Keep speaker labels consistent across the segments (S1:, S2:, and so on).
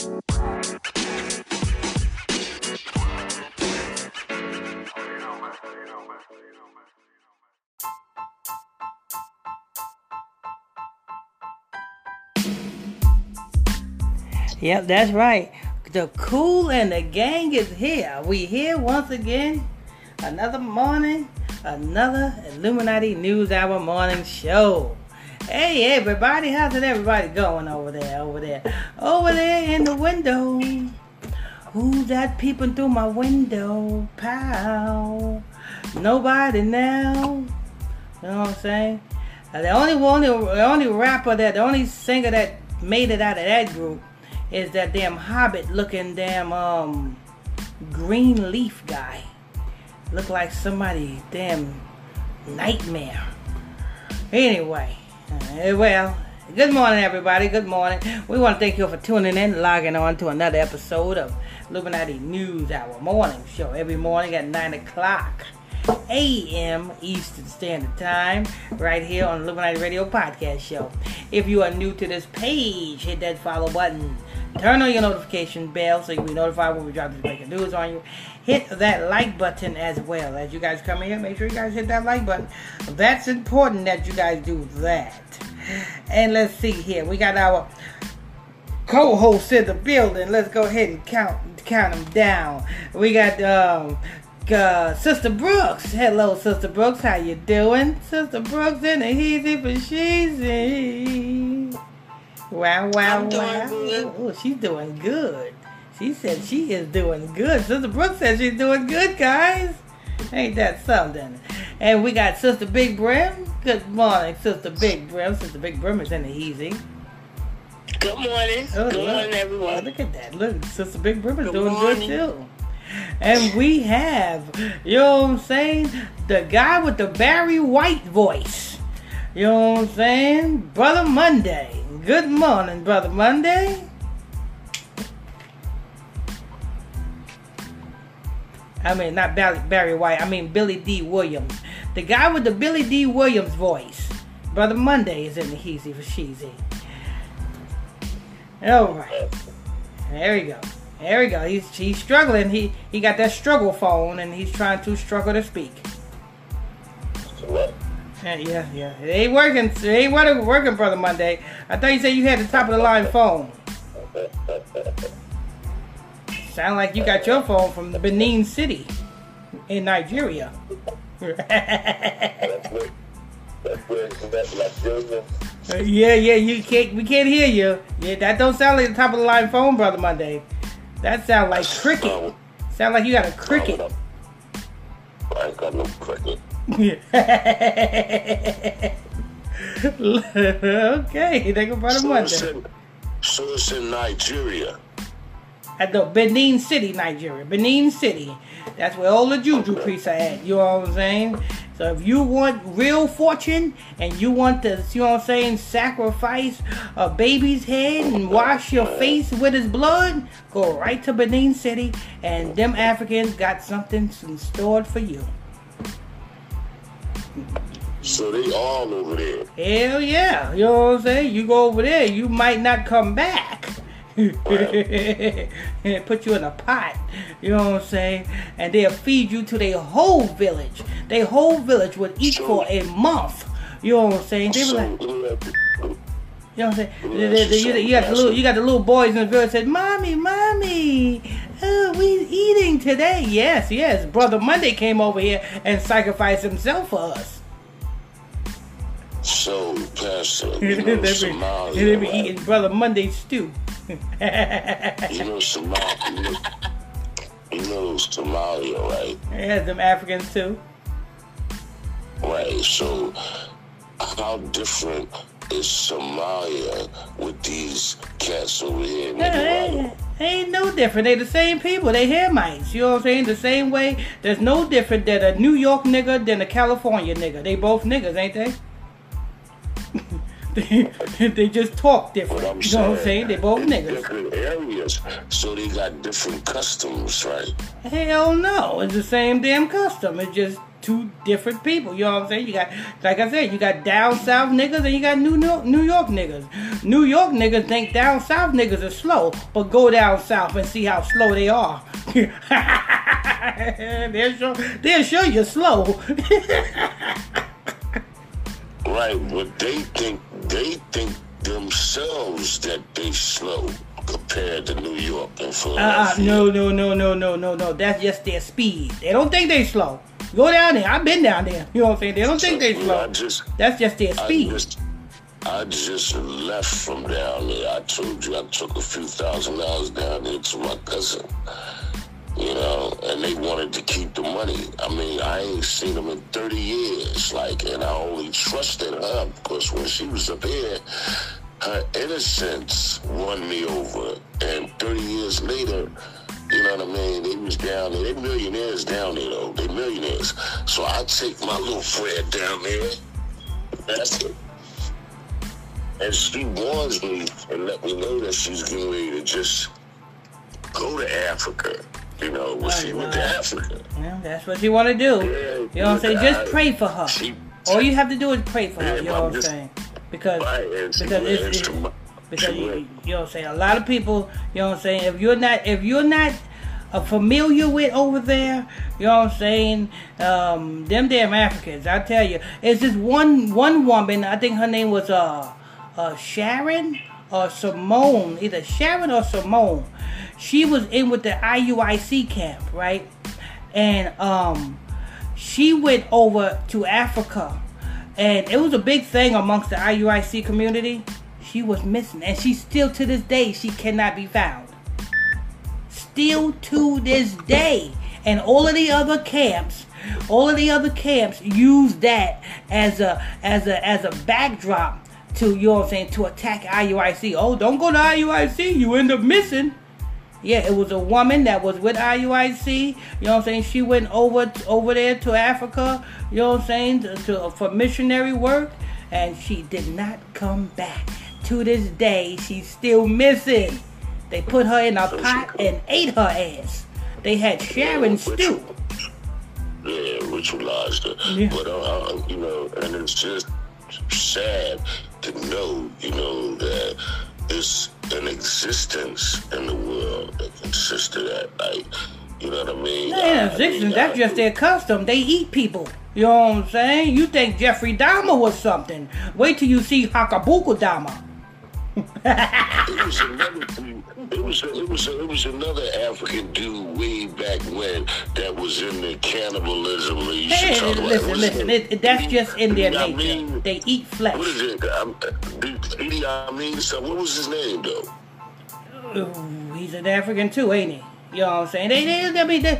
S1: Yep, that's right. The Kool and the Gang is here. We here once again. Another morning, another Illuminati News Hour morning show. Hey everybody, how's it everybody going over there, over there, over there in the window? Who's that peeping through my window? Pow. Nobody now. You know what I'm saying? Uh, the only one, the only rapper that, the only singer that made it out of that group is that damn hobbit looking damn um green leaf guy. Look like somebody damn nightmare. Anyway, uh, well, good morning everybody. Good morning. We want to thank you for tuning in, and logging on to another episode of Illuminati News Hour morning show every morning at nine o'clock. a.m. Eastern Standard Time, right here on Illuminati Radio Podcast Show. If you are new to this page, hit that follow button. Turn on your notification bell so you'll be notified when we drop this breaking news on you. Hit that like button as well. As you guys come in here, make sure you guys hit that like button. That's important that you guys do that. And let's see here. We got our co-hosts in the building. Let's go ahead and count count them down. We got um uh, Sister Brooks. Hello, Sister Brooks. How you doing? Sister Brooks in the heezy for sheezy. Wow, wow, wow. Oh, she's doing good. She said she is doing good. Sister Brooks said she's doing good, guys. Ain't that something? And we got Sister Big Brim. Good morning, Sister Big Brim. Sister Big Brim is in the heezy.
S2: Good morning.
S1: Oh,
S2: Good
S1: look.
S2: morning,
S1: Oh,
S2: everyone.
S1: look at that. Look, Sister Big Brim is
S2: Good
S1: doing
S2: morning.
S1: good too. And we have, you know what I'm saying, the guy with the Barry White voice. You know what I'm saying? Brother Monday. Good morning, Brother Monday. I mean, not Barry, White. I mean, Billy Dee Williams. The guy with the Billy Dee Williams voice. Brother Monday is in the Heezy for Sheezy. All right. There we go. There we go. He's he's struggling. He he got that struggle phone and he's trying to struggle to speak.
S2: What?
S1: Yeah, yeah, yeah. It ain't working. It ain't working, brother Monday. I thought you said you had the top of the line phone. Sound like you got your phone from the Benin City in Nigeria.
S2: That's where, that's where, Nigeria.
S1: yeah, yeah. You can't. We can't hear you. Yeah, that don't sound like the top of the line phone, brother Monday. That sound like cricket. Sound like you got a cricket.
S2: I ain't got no cricket.
S1: okay, they go
S2: it's,
S1: Monday.
S2: in, so it's in Nigeria.
S1: At the Benin City, Nigeria. Benin City. That's where all the juju priests are at. You know what I'm saying? So if you want real fortune and you want to, you know what I'm saying, sacrifice a baby's head and wash your face with his blood, go right to Benin City and them Africans got something stored for you.
S2: So they all over there.
S1: Hell yeah. You know what I'm saying? You go over there, you might not come back. and put you in a pot, you know what I'm saying? And they'll feed you to their whole village. Their whole village would eat for a month. You know what I'm saying? They were
S2: So,
S1: like,
S2: let me ask you-
S1: know what I'm saying? You got the little, you got the little boys in the village said, "Mommy, mommy, uh, we eating today." Yes, yes. Brother Monday came over here and sacrificed himself for us.
S2: so Pastor, you know
S1: be, they be
S2: right?
S1: eating Brother Monday stew.
S2: You know Somalia, you know Somalia, right?
S1: yeah, them Africans too.
S2: Right. So, how different is Somalia with these cats over here in?
S1: They ain't no different. They the same people. They Hamites. You know what I'm saying? The same way. There's no different than a New York nigga than a California nigga. They both niggas, ain't they? they, they just talk different.
S2: What I'm
S1: you know what I'm saying? They both
S2: in
S1: niggas.
S2: Different areas, so they got different customs, right?
S1: Hell no. It's the same damn custom. It's just two different people. You know what I'm saying? You got, like I said, you got down south niggas and you got New York, New York niggas. New York niggas think down south niggas are slow, but go down south and see how slow they are. they'll show, they'll show you slow.
S2: right, but they think they think themselves that they slow compared to New York and Philadelphia.
S1: Uh, uh, no, no, no, no, no, no, no. That's just their speed. They don't think they slow. Go down there. I've been down there. You know what I'm saying? They don't think they slow. Just, That's just their speed.
S2: I just, I just left from down there. I told you I took a few thousand dollars down there to my cousin. You know, and they wanted to keep the money. I mean, I ain't seen them in 30 years. Like, and I only trusted her because when she was up here, her innocence won me over. And 30 years later, you know what I mean? They was down there. They millionaires down there though. They millionaires. So I take my little friend down there. That's it. And she warns me and let me know that she's getting ready to just go to Africa. You know, when oh, she went to Africa.
S1: Yeah, that's what you want to do. Yeah, you know what I'm saying? Just pray for her. She, All you have to do is pray for her. You know what I'm saying? Because because it's, it's because you, you know what I'm saying. A lot of people, you know what I'm saying. If you're not if you're not uh, familiar with over there, you know what I'm saying. Um, them damn Africans, I tell you, it's this one one woman. I think her name was uh, uh Sharon or Simone, either Sharon or Simone. She was in with the IUIC camp, right? And um, she went over to Africa and it was a big thing amongst the IUIC community. She was missing, and she still to this day she cannot be found. Still to this day, and all of the other camps, all of the other camps use that as a as a as a backdrop to you know what I'm saying to attack IUIC. Oh, don't go to IUIC, you end up missing. Yeah, it was a woman that was with IUIC. You know what I'm saying? She went over over there to Africa. You know what I'm saying? To, to, for missionary work, and she did not come back. To this day, she's still missing. They put her in a pot and ate her ass. They had Sharon stew.
S2: Yeah, ritualized her. Yeah. But uh, uh, you know, and it's just sad to know, you know, that it's an existence in the world that consists of that. Like, you know what I mean?
S1: Yeah, existence. I mean, that's I, just their custom. They eat people. You know what I'm saying? You think Jeffrey Dahmer was something? Wait till you see Hakabuku Dahmer.
S2: It was another it was a, it was a, it was another African dude way back when that was in the cannibalism.
S1: Hey, listen, listen, it, it, that's just in their nature. Mean, they eat flesh.
S2: What is it? Idi uh, Amin. So what was his name though?
S1: Ooh, he's an African too, ain't he? You know what I'm saying? They, they, I mean, they,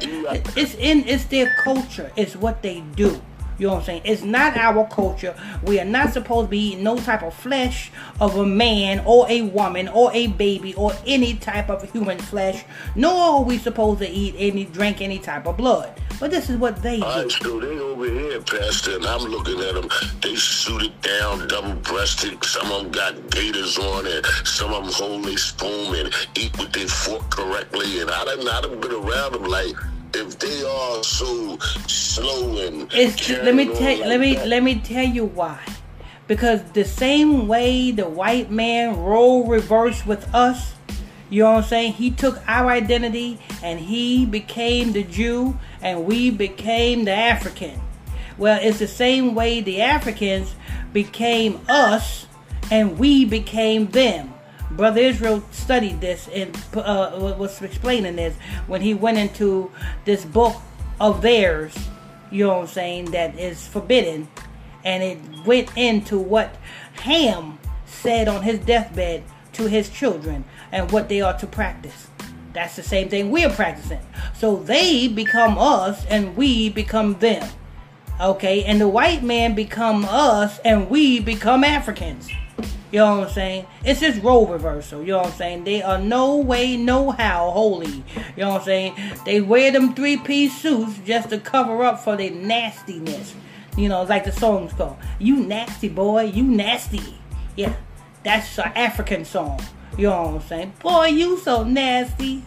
S1: it's in, it's their culture. It's what they do. You know what I'm saying? It's not our culture. We are not supposed to be eating no type of flesh of a man or a woman or a baby or any type of human flesh. Nor are we supposed to eat any, drink any type of blood. But this is what they do. All
S2: right, so they over here, Pastor, and I'm looking at them. They suited down, double-breasted. Some of them got gaiters on, and some of them hold their spoon and eat with their fork correctly. And I done, I done been around them like if they are so slow and
S1: it's let me tell like let me that. let me tell you why because the same way the white man role reversed with us you know what I'm saying? He took our identity and he became the Jew and we became the African. Well, it's the same way the Africans became us and we became them. Brother Israel studied this and uh, was explaining this when he went into this book of theirs, you know what I'm saying, that is forbidden. And it went into what Ham said on his deathbed to his children and what they are to practice. That's the same thing we're practicing. So they become us and we become them. Okay, and the white man become us and we become Africans. You know what I'm saying? It's just role reversal. You know what I'm saying? They are no way, no how holy. You know what I'm saying? They wear them three piece suits just to cover up for their nastiness. You know, like the songs called. You nasty boy, you nasty. Yeah, that's an African song. You know what I'm saying? Boy, you so nasty.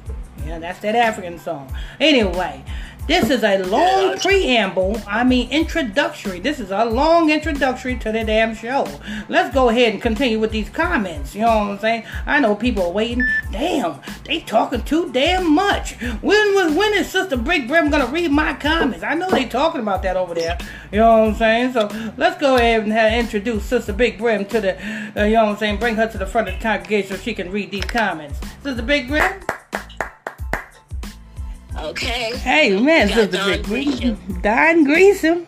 S1: Yeah, that's that African song. Anyway, This is a long
S2: Yeah.
S1: preamble. I mean, introductory. This is a long introductory to the damn show. Let's go ahead and continue with these comments. You know what I'm saying? I know people are waiting. Damn, they talking too damn much. When was when is Sister Brick Brim gonna read my comments? I know they talking about that over there. You know what I'm saying? So let's go ahead and have, introduce Sister Big Brim to the. Uh, you know what I'm saying? Bring her to the front of the congregation so she can read these comments. Sister Big Brim.
S3: Okay.
S1: Hey man, Sister
S3: Don
S1: Brim. Don Gresham.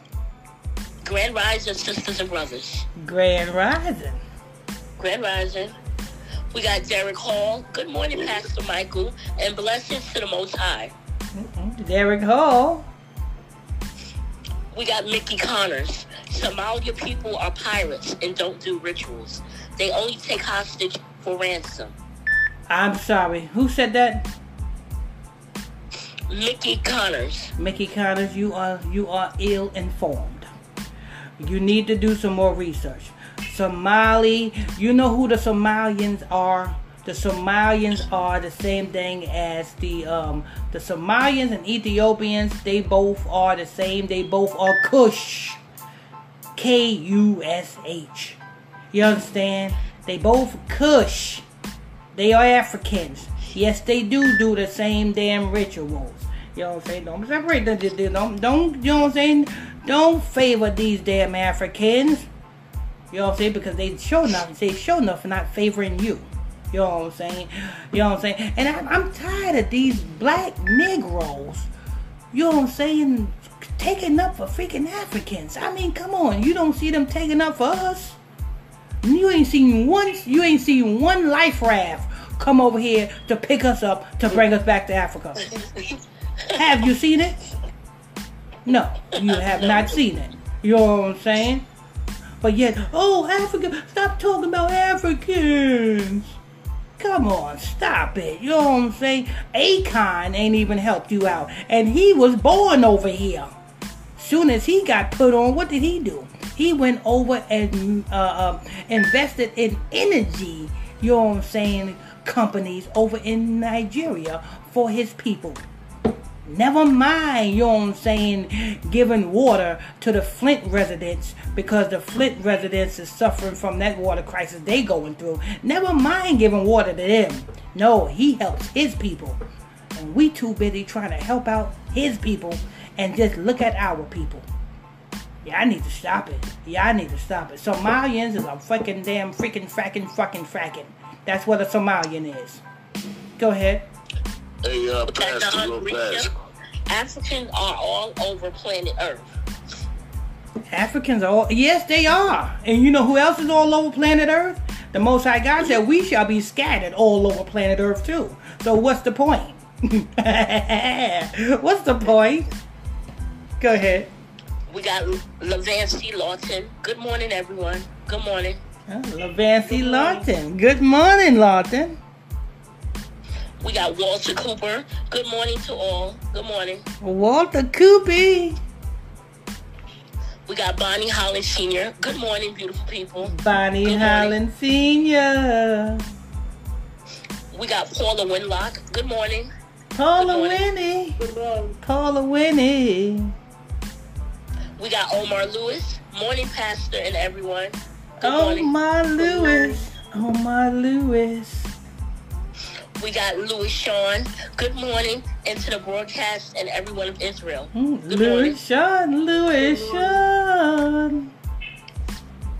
S3: Grand Rising, sisters and brothers.
S1: Grand Rising.
S3: Grand Rising. We got Derek Hall. Good morning, Pastor Michael, and blessings to the Most High.
S1: Derek Hall.
S3: We got Mickey Connors. Somalia people are pirates and don't do rituals. They only take hostage for ransom.
S1: I'm sorry. Who said that?
S3: Mickey Connors.
S1: Mickey Connors, you are you are ill informed. You need to do some more research. Somali, you know who the Somalians are? The Somalians are the same thing as the um the Somalians and Ethiopians. They both are the same. They both are Kush. K U S H. You understand? They both Kush. They are Africans. Yes, they do do the same damn rituals. You know what I'm saying? Don't separate the, the, the- don't, don't, you know what I'm saying? Don't favor these damn Africans. You know what I'm saying? Because they show enough, they show enough for not favoring you. You know what I'm saying? You know what I'm saying? And I'm, I'm tired of these black Negroes. You know what I'm saying? Taking up for freaking Africans. I mean, come on. You don't see them taking up for us. You ain't seen one. You ain't seen one life raft come over here to pick us up to bring us back to Africa. have you seen it? No, you have not seen it. You know what I'm saying? But yet, oh, Africa! Stop talking about Africans. Come on, stop it. You know what I'm saying? Akon ain't even helped you out, and he was born over here. Soon as he got put on, what did he do? He went over and uh, uh, invested in energy. You know what I'm saying? Companies over in Nigeria for his people. Never mind, you know I'm saying, giving water to the Flint residents because the Flint residents is suffering from that water crisis they going through. Never mind giving water to them. No, he helps his people. And we too busy trying to help out his people and just look at our people. Yeah, I need to stop it. Yeah, I need to stop it. Somalians is a fucking damn freaking fracking fucking fracking. That's what a Somalian is. Go ahead.
S2: Hey, uh,
S3: Got
S2: Pastor
S3: Don
S2: Lopez.
S3: Africans are all over planet Earth.
S1: Africans are all, yes, they are. And you know who else is all over planet Earth? The Most High God said we shall be scattered all over planet Earth too. So what's the point? what's the point? Go ahead.
S3: We got Lavancy Lawton. Good morning, everyone. Good morning.
S1: Uh, Lavancy Lawton. Good morning, Lawton.
S3: We got Walter Cooper. Good morning to all. Good morning.
S1: Walter Coopy.
S3: We got Bonnie Holland Sr. Good morning, beautiful people.
S1: Bonnie
S3: Good.
S1: Holland Sr.
S3: We got Paula Winlock. Good morning.
S1: Paula
S3: Good morning.
S1: Winnie.
S3: Good morning.
S1: Paula Winnie.
S3: We got Omar Lewis. Morning, Pastor, and everyone. Good
S1: Oh
S3: morning.
S1: my Lewis. My Lewis.
S3: We got Louis Sean. Good morning, into the broadcast and everyone of Israel.
S1: Mm,
S3: Good morning.
S1: Louis Sean, Louis Sean.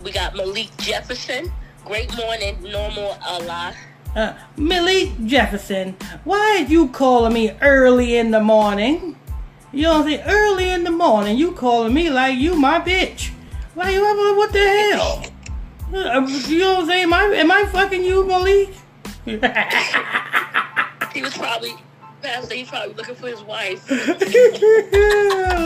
S3: We got Malik Jefferson. Great morning, normal Allah.
S1: Uh, Millie Jefferson, why are you calling me early in the morning? You what I'm? Early in the morning, you calling me like you my bitch. Like, what, what the hell? Uh, You know what I'm saying? Am I, am I fucking you, Malik?
S3: He was probably, Pastor, he's probably looking for his wife.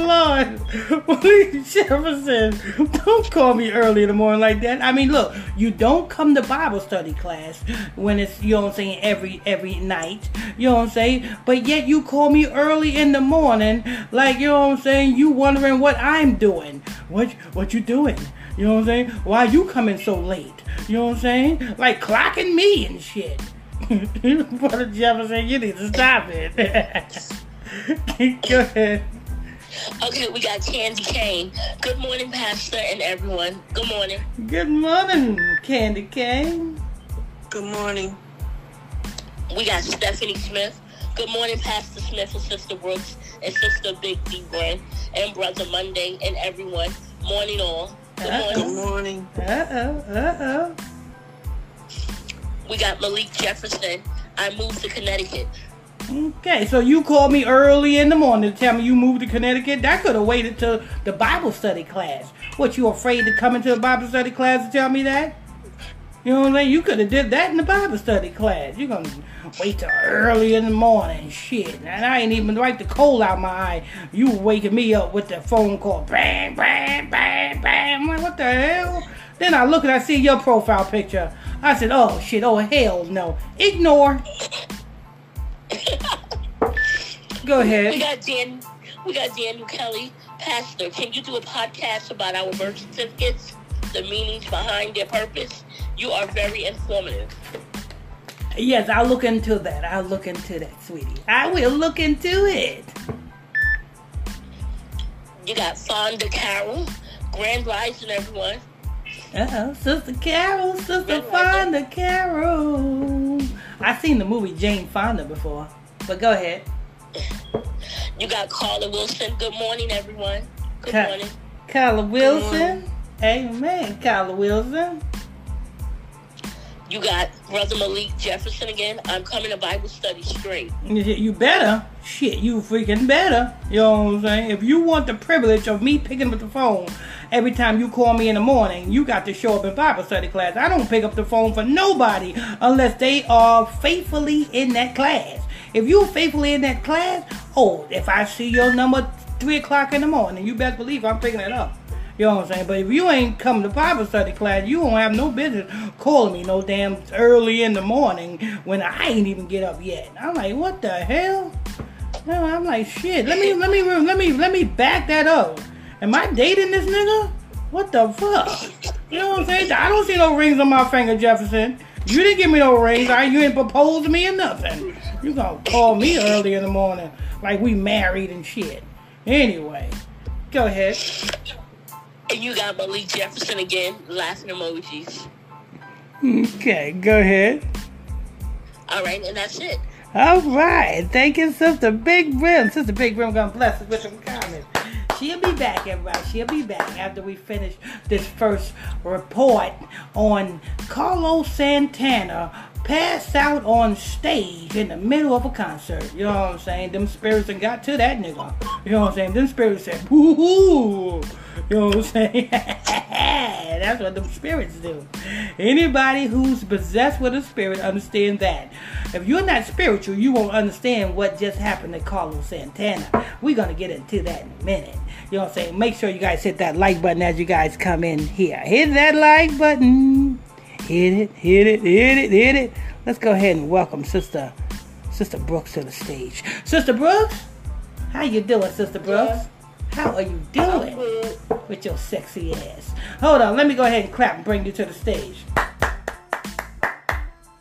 S1: Lord, Malik Jefferson, don't call me early in the morning like that. I mean, look, you don't come to Bible study class when it's you know what I'm saying every every night. You know what I'm saying, but yet you call me early in the morning, like you know what I'm saying. You wondering what I'm doing? What what you doing? You know what I'm saying? Why you coming so late? You know what I'm saying? Like clocking me and shit. Brother Jefferson, you need to stop it. Go ahead.
S3: Okay, we got Candy Kane. Good morning, Pastor, and everyone. Good morning.
S1: Good morning, Candy Cane.
S4: Good morning.
S3: We got Stephanie Smith. Good morning, Pastor Smith and Sister Brooks and Sister Big D Brand and Brother Monday and everyone. Morning all. Good morning.
S1: Uh-oh.
S4: Good
S3: morning.
S4: morning.
S1: Uh oh, uh
S3: We got Malik Jefferson. I moved to Connecticut.
S1: oh. Okay, so you called me early in the morning to tell me you moved to Connecticut. That could have waited till the Bible study class. What, you afraid to come into the Bible study class to tell me that? You know what I'm saying? You could have did that in the Bible study class. You're gonna wait till early in the morning, shit. And I ain't even wipe the coal out my eye. You waking me up with the phone call, bang, bang, bang, bang. I'm like, what the hell? Then I look and I see your profile picture. I said, oh shit, oh hell no. Ignore. Go ahead.
S3: We got Dan. We got Daniel Kelly, Pastor. Can you do a podcast about our birth certificates, the meanings behind their purpose? You are very informative.
S1: Yes, I'll look into that. I'll look into that, sweetie. I will look into it.
S3: You got Fonda Carroll, Grand Rising, everyone.
S1: Uh oh, Sister Carol, Sister Fonda Carol. I've seen the movie Jane Fonda before, but go ahead.
S3: You got Carla Wilson. Good morning, everyone. Good
S1: Ca-
S3: morning.
S1: Carla Wilson. Amen, Carla Wilson.
S3: You got Brother Malik Jefferson again. I'm coming to Bible study straight.
S1: You better. Shit, you freaking better. You know what I'm saying? If you want the privilege of me picking up the phone every time you call me in the morning, you got to show up in Bible study class. I don't pick up the phone for nobody unless they are faithfully in that class. If you're faithfully in that class, oh, if I see your number three o'clock in the morning, you best believe I'm picking it up. You know what I'm saying? But if you ain't come to Bible study class, you don't have no business calling me no damn early in the morning when I ain't even get up yet. I'm like, what the hell? You know, I'm like, shit. Let me, let me, let me, let me back that up. Am I dating this nigga? What the fuck? You know what I'm saying? I don't see no rings on my finger, Jefferson. You didn't give me no rings. I, you ain't proposed to me or nothing. You gonna call me early in the morning like we married and shit. Anyway, go ahead.
S3: And you got Malik Jefferson again, laughing emojis.
S1: Okay, go ahead.
S3: All right, and that's it.
S1: All right. Thank you, Sister Big Rim. Sister Big Rim gonna bless us with some comments. She'll be back, everybody. She'll be back after we finish this first report on Carlos Santana passed out on stage in the middle of a concert. You know what I'm saying? Them spirits done got to that nigga. You know what I'm saying? Them spirits said, woo hoo. You know what I'm saying? That's what them spirits do. Anybody who's possessed with a spirit understand that. If you're not spiritual, you won't understand what just happened to Carlos Santana. We're gonna get into that in a minute. You know what I'm saying? Make sure you guys hit that like button as you guys come in here. Hit that like button. Hit it, hit it, hit it, hit it. Let's go ahead and welcome Sister Sister Brooks to the stage. Sister Brooks, how you doing, Sister Brooks? How are you doing? With your sexy ass. Hold on, let me go ahead and clap and bring you to the stage.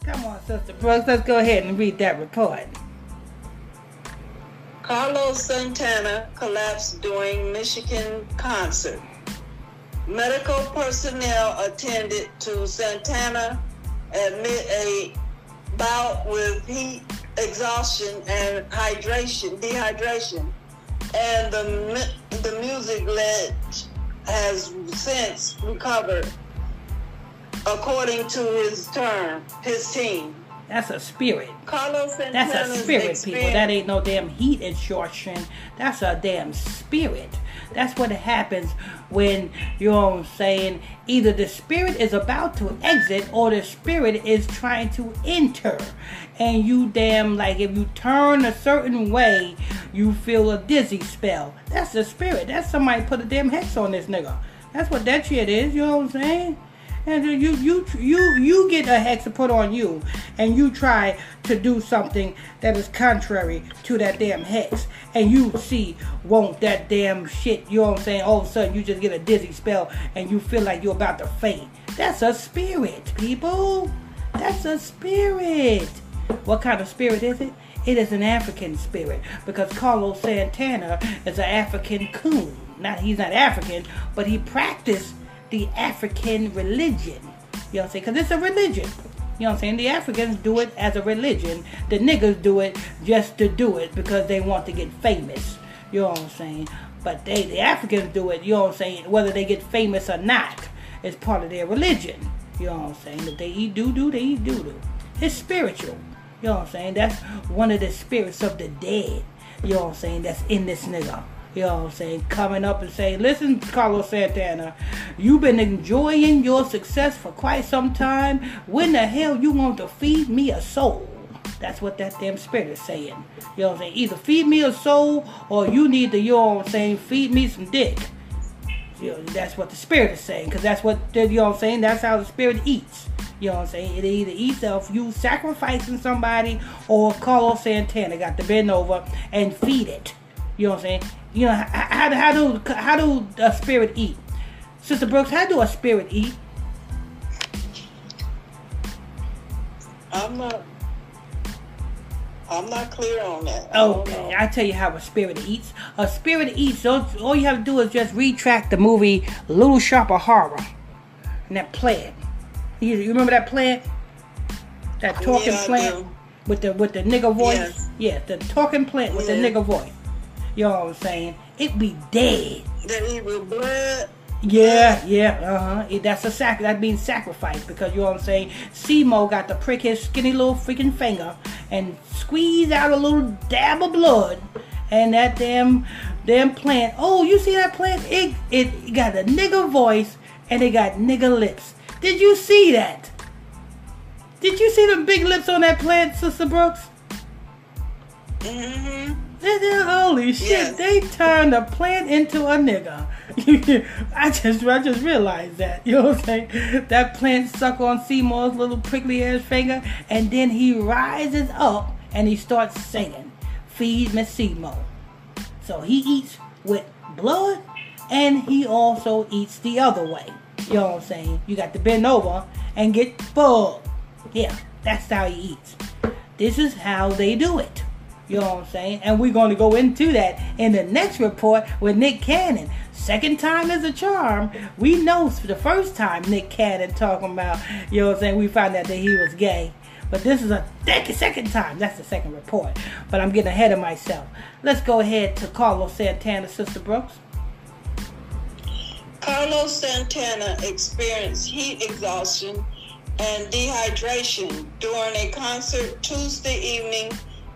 S1: Come on, Sister Brooks, let's go ahead and read that report.
S4: Carlos Santana collapsed during Michigan concert. Medical personnel attended to Santana amid a bout with heat exhaustion and hydration, dehydration, and the the music ledge has since recovered, according to his term, his team.
S1: That's a spirit.
S4: Carlos
S1: That's a spirit, people. That ain't no damn heat exhaustion. That's a damn spirit. That's what happens when, you know what I'm saying, either the spirit is about to exit or the spirit is trying to enter. And you damn, like, if you turn a certain way, you feel a dizzy spell. That's the spirit. That's somebody put a damn hex on this nigga. That's what that shit is, you know what I'm saying? And you you you you get a hex put on you, and you try to do something that is contrary to that damn hex, and you see won't that damn shit. You know what I'm saying? All of a sudden you just get a dizzy spell, and you feel like you're about to faint. That's a spirit, people. That's a spirit. What kind of spirit is it? It is an African spirit because Carlos Santana is an African coon. Not he's not African, but he practiced the African religion. You know what I'm saying? Because it's a religion. You know what I'm saying? The Africans do it as a religion. The niggas do it just to do it because they want to get famous. You know what I'm saying? But they, the Africans do it, you know what I'm saying, whether they get famous or not. It's part of their religion. You know what I'm saying? If they eat doo doo, they eat doo doo. It's spiritual. You know what I'm saying? That's one of the spirits of the dead. You know what I'm saying? That's in this nigga. You know what I'm saying? Coming up and saying, listen, Carlos Santana, you've been enjoying your success for quite some time. When the hell you want to feed me a soul? That's what that damn spirit is saying. You know what I'm saying? Either feed me a soul or you need to, you know what I'm saying, feed me some dick. You know, that's what the spirit is saying. Because that's what, you know what I'm saying? That's how the spirit eats. You know what I'm saying? It either eats of you sacrificing somebody or Carlos Santana got to bend over and feed it. You know what I'm saying? You know, how, how do how do a spirit eat? Sister Brooks, how do a spirit eat?
S4: I'm not. I'm not clear on that.
S1: Okay, I tell you how a spirit eats. A spirit eats. So all you have to do is just retract the movie Little Shop of Horror and that plant. You, you remember that plant? That talking
S4: Yeah, I
S1: plant with the with the nigga voice.
S4: Yes.
S1: Yeah, the talking plant with the
S4: Yeah.
S1: nigga voice. You know what I'm saying? It be dead.
S4: That evil blood.
S1: Yeah, yeah, uh huh. That's a sac. That means sacrifice because you know what I'm saying. Seymour got to prick his skinny little freaking finger and squeeze out a little dab of blood, and that damn damn plant. Oh, you see that plant? It it got a nigga voice and it got nigga lips. Did you see that? Did you see the big lips on that plant, Sister Brooks?
S4: Mm-hmm.
S1: Holy shit!
S4: Yes.
S1: They turned a plant into a nigga. I just, I just realized that. You know what I'm saying? That plant suck on Seymour's little prickly ass finger, and then he rises up and he starts singing, "Feed me Seymour." So he eats with blood, and he also eats the other way. You know what I'm saying? You got to bend over and get full. Yeah, that's how he eats. This is how they do it. You know what I'm saying? And we're going to go into that in the next report with Nick Cannon. Second time is a charm. We know for the first time Nick Cannon talking about, you know what I'm saying? We found out that he was gay. But this is a second, time. That's the second report. But I'm getting ahead of myself. Let's go ahead to Carlos Santana, Sister Brooks.
S4: Carlos Santana experienced heat exhaustion and dehydration during a concert Tuesday evening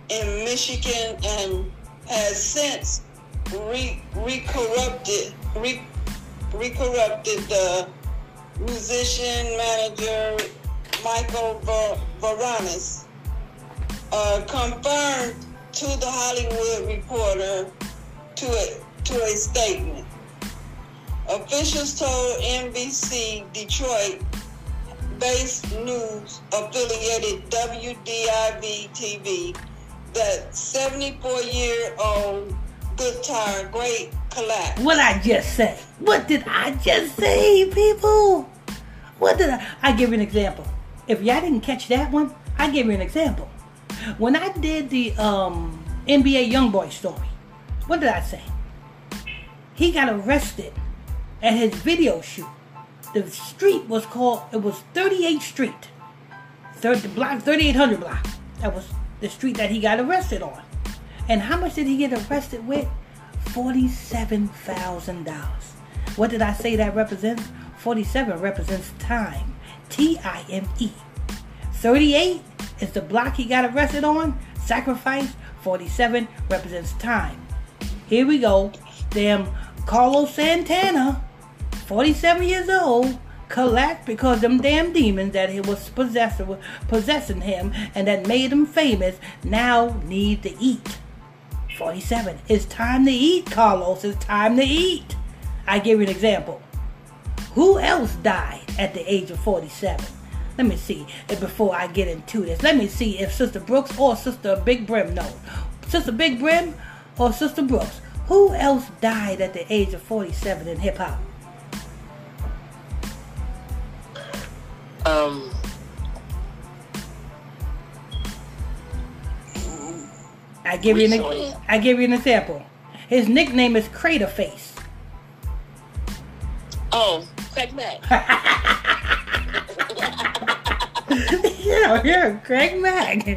S4: in Michigan and has since re- recorrupted, re- recorrupted the musician manager Michael Ver- Varanis uh, confirmed to the Hollywood Reporter to a, to a statement. Officials told NBC Detroit based news affiliated WDIV TV that 74 year old guitar great collapsed.
S1: What I just say? What did I just say, people? What did I? I give you an example. If y'all didn't catch that one, I give you an example. When I did the um, NBA YoungBoy story, what did I say? He got arrested at his video shoot. The street was called. It was 38th Street, third block, 3800 block. That was the street that he got arrested on. And how much did he get arrested with? $47,000. What did I say that represents? 47 represents time. T I M E. 38 is the block he got arrested on. Sacrifice. 47 represents time. Here we go. Damn Carlos Santana, 47 years old, collapsed because them damn demons that he was possessing, possessing him and that made him famous now need to eat. 47. It's time to eat, Carlos. It's time to eat. I give you an example. Who else died at the age of 47? Let me see. Before I get into this, let me see if Sister Brooks or Sister Big Brim know. Sister Big Brim or Sister Brooks. Who else died at the age of 47 in hip hop?
S3: Um,
S1: I give you an. I give you an example. His nickname is Crater Face.
S3: Oh, Craig Mack.
S1: know, yeah, Craig Mack.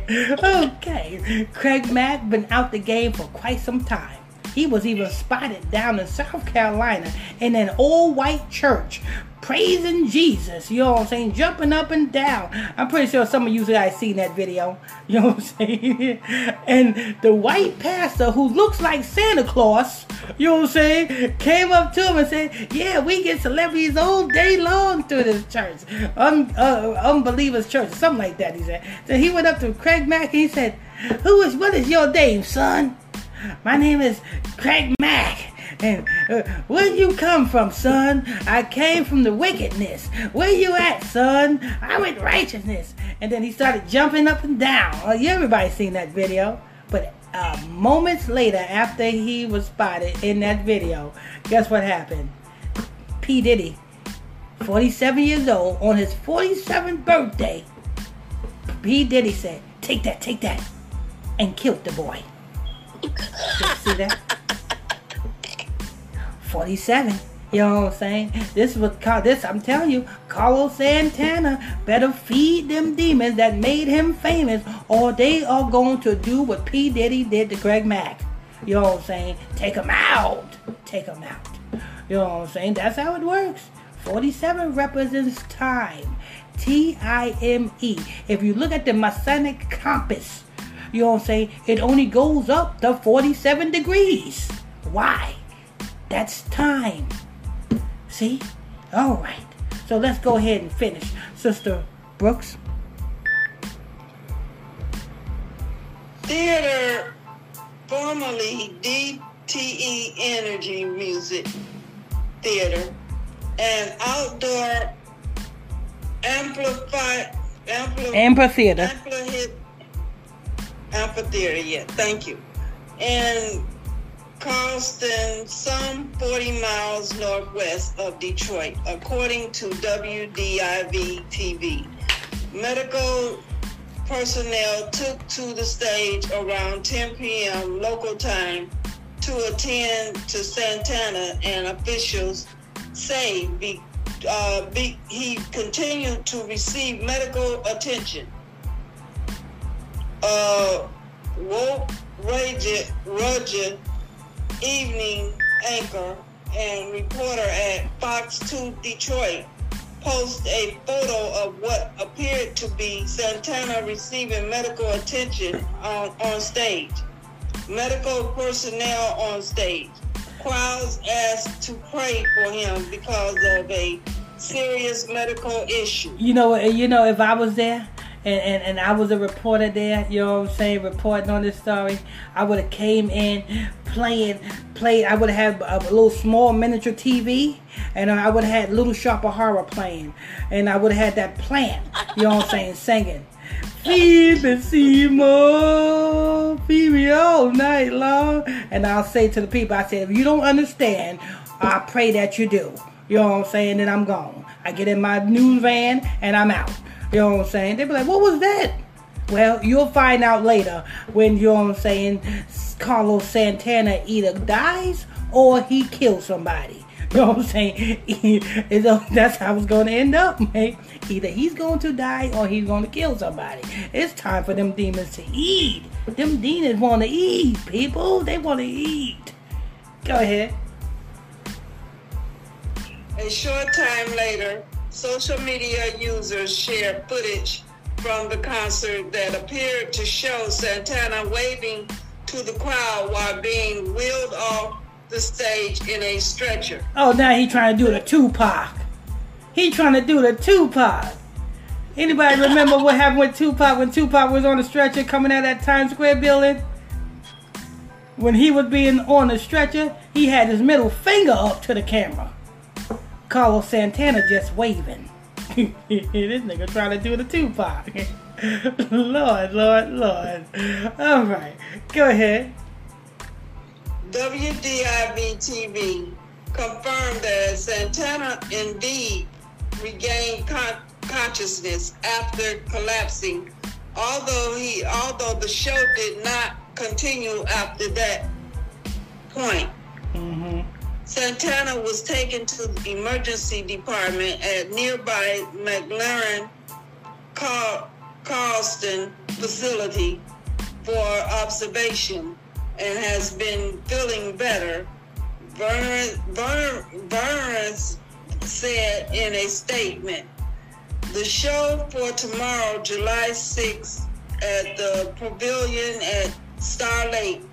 S1: Okay. Craig Mack been out the game for quite some time. He was even spotted down in South Carolina in an all white church praising Jesus. You know what I'm saying? Jumping up and down. I'm pretty sure some of you guys seen that video. You know what I'm saying? And the white pastor who looks like Santa Claus, you know what I'm saying, came up to him and said, Yeah, we get celebrities all day long through this church. Un- uh, unbelievers church, something like that, he said. So he went up to Craig Mack and he said, Who is what is your name, son? My name is Craig Mack. And uh, where you come from, son? I came from the wickedness. Where you at, son? I'm with righteousness. And then he started jumping up and down. Uh, you everybody seen that video. But uh, moments later, after he was spotted in that video, guess what happened? P. Diddy, 47 years old, on his 47th birthday, P. Diddy said, Take that, take that, and killed the boy. You see that? 47. You know what I'm saying? This was this. I'm telling you, Carlos Santana better feed them demons that made him famous, or they are going to do what P Diddy did to Craig Mack. You know what I'm saying? Take him out. Take him out. You know what I'm saying? That's how it works. 47 represents time. T I M E. If you look at the Masonic compass, you know what I'm saying? It only goes up to 47 degrees. Why? That's time. See? All right. So let's go ahead and finish. Sister Brooks.
S4: Theater, formerly DTE Energy Music Theater, and outdoor amplified ampli-
S1: Amphitheater.
S4: Ampli- amphitheater, yeah, thank you. And Charleston, some 40 miles northwest of Detroit, according to WDIV TV. Medical personnel took to the stage around 10 p.m. local time to attend to Santana, and officials say be, uh, be, he continued to receive medical attention. Uh, Roger, Roger, evening anchor and reporter at Fox 2 Detroit, post a photo of what appeared to be Santana receiving medical attention on, on stage. Medical personnel on stage. Crowds asked to pray for him because of a serious medical issue.
S1: You know, you know, if I was there and, and, and I was a reporter there, you know what I'm saying, reporting on this story, I would have came in playing, played. I would have had a, little small miniature TV, and I would have had Little Shop of Horror playing, and I would have had that plant, you know what I'm saying, singing. Feed Seymour, feed me all night long. And I'll say to the people, I said, if you don't understand, I pray that you do. You know what I'm saying? Then I'm gone. I get in my news van and I'm out. You know what I'm saying? They'd be like, what was that? Well, you'll find out later when, you know what I'm saying, Carlos Santana either dies or he kills somebody. You know what I'm saying? That's how it's going to end up, man. Either he's going to die or he's going to kill somebody. It's time for them demons to eat. Them demons want to eat, people. They want to eat. Go ahead.
S4: A short time later, social media users shared footage from the concert that appeared to show Santana waving to the crowd while being wheeled off the stage in a stretcher.
S1: Oh, now he trying to do the Tupac. He trying to do the Tupac. Anybody remember what happened with Tupac when Tupac was on the stretcher coming out of that Times Square building? When he was being on the stretcher, he had his middle finger up to the camera. Carlos Santana just waving. this nigga trying to do the Tupac. Lord, Lord, Lord. All right, go ahead.
S4: WDIV TV confirmed that Santana indeed regained con- consciousness after collapsing, although he although the show did not continue after that point.
S1: Mm-hmm.
S4: Santana was taken to the emergency department at nearby McLaren Carl- Carlston facility for observation and has been feeling better. Burns, Burns said in a statement. The show for tomorrow, July 6th, at the Pavilion at Star Lake,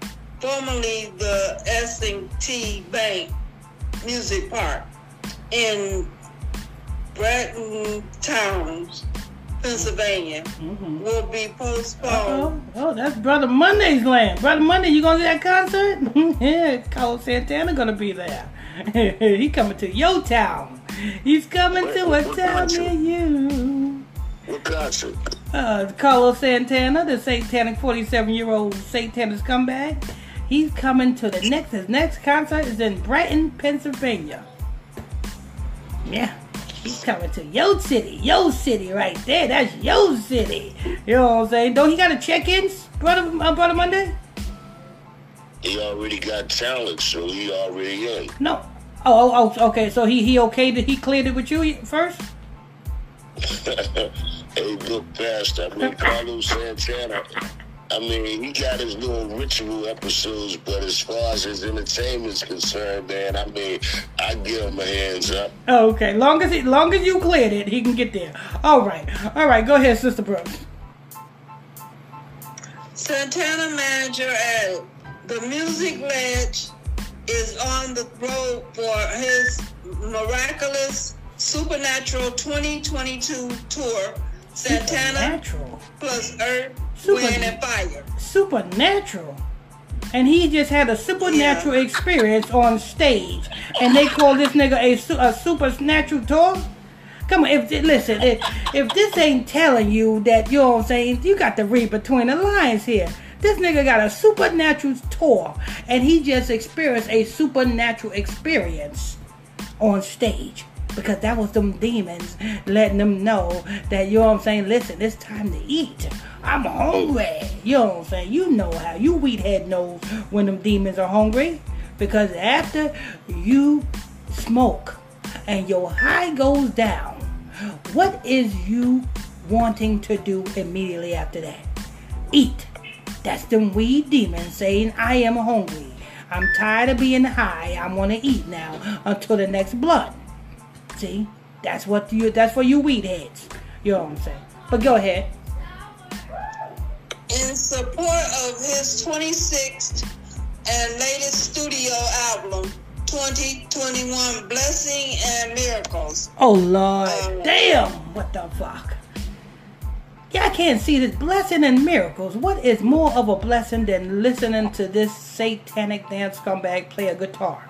S4: formerly the S&T Bank Music Park in Bratton Towns, Pennsylvania,
S1: Mm-hmm.
S4: will be postponed.
S1: Oh, oh, that's Brother Monday's land. Brother Monday, you gonna see that concert? yeah, Carlos Santana gonna be there. he coming to your town. He's coming to a
S2: What
S1: town
S2: concert?
S1: near you.
S2: What concert?
S1: Uh, Carlos Santana, the satanic 47 year old satanist comeback. He's coming to the next. His next concert is in Brighton, Pennsylvania. Yeah, he's coming to your city, your city right there. That's your city. You know what I'm saying? Don't he got a check-ins, brother, uh, brother Monday?
S2: He already got talent, so he already in.
S1: No. Oh, oh, oh, okay. So he he okayed it. He cleared it with you first.
S2: hey, look past. I mean, Carlos Santana. I mean, he got his little ritual episodes, but as far as his entertainment's concerned, man, I mean, I give him a hands up.
S1: Oh, okay. Long as he, long as you cleared it, he can get there. All right, all right. Go ahead, Sister Brooks.
S4: Santana manager added, the music ledge is on the road for his miraculous supernatural 2022 tour. Santana
S1: Supernatural.
S4: plus Earth,
S1: Super-
S4: Wind, and Fire.
S1: Supernatural. And he just had a supernatural experience on stage, and they call this nigga a, su- a supernatural tour. Come on, if listen, if, if this ain't telling you that you know what I'm saying, you got to read between the lines here. This nigga got a supernatural tour, and he just experienced a supernatural experience on stage because that was them demons letting them know that you know what I'm saying. Listen, it's time to eat. I'm hungry. You know what I'm saying. You know how you wheat head knows when them demons are hungry because after you smoke and your high goes down, what is you wanting to do immediately after that? Eat. That's them weed demons saying, I am hungry. I'm tired of being high. I want to eat now until the next blood. See? That's what you that's for you weed heads. You know what I'm saying? But go ahead.
S4: In support of his 26th and latest studio album, 2021 Blessing and Miracles.
S1: Oh Lord.
S4: Um,
S1: Damn. What the fuck? Yeah, I can't see this blessing and miracles. What is more of a blessing than listening to this satanic dance scumbag play a guitar?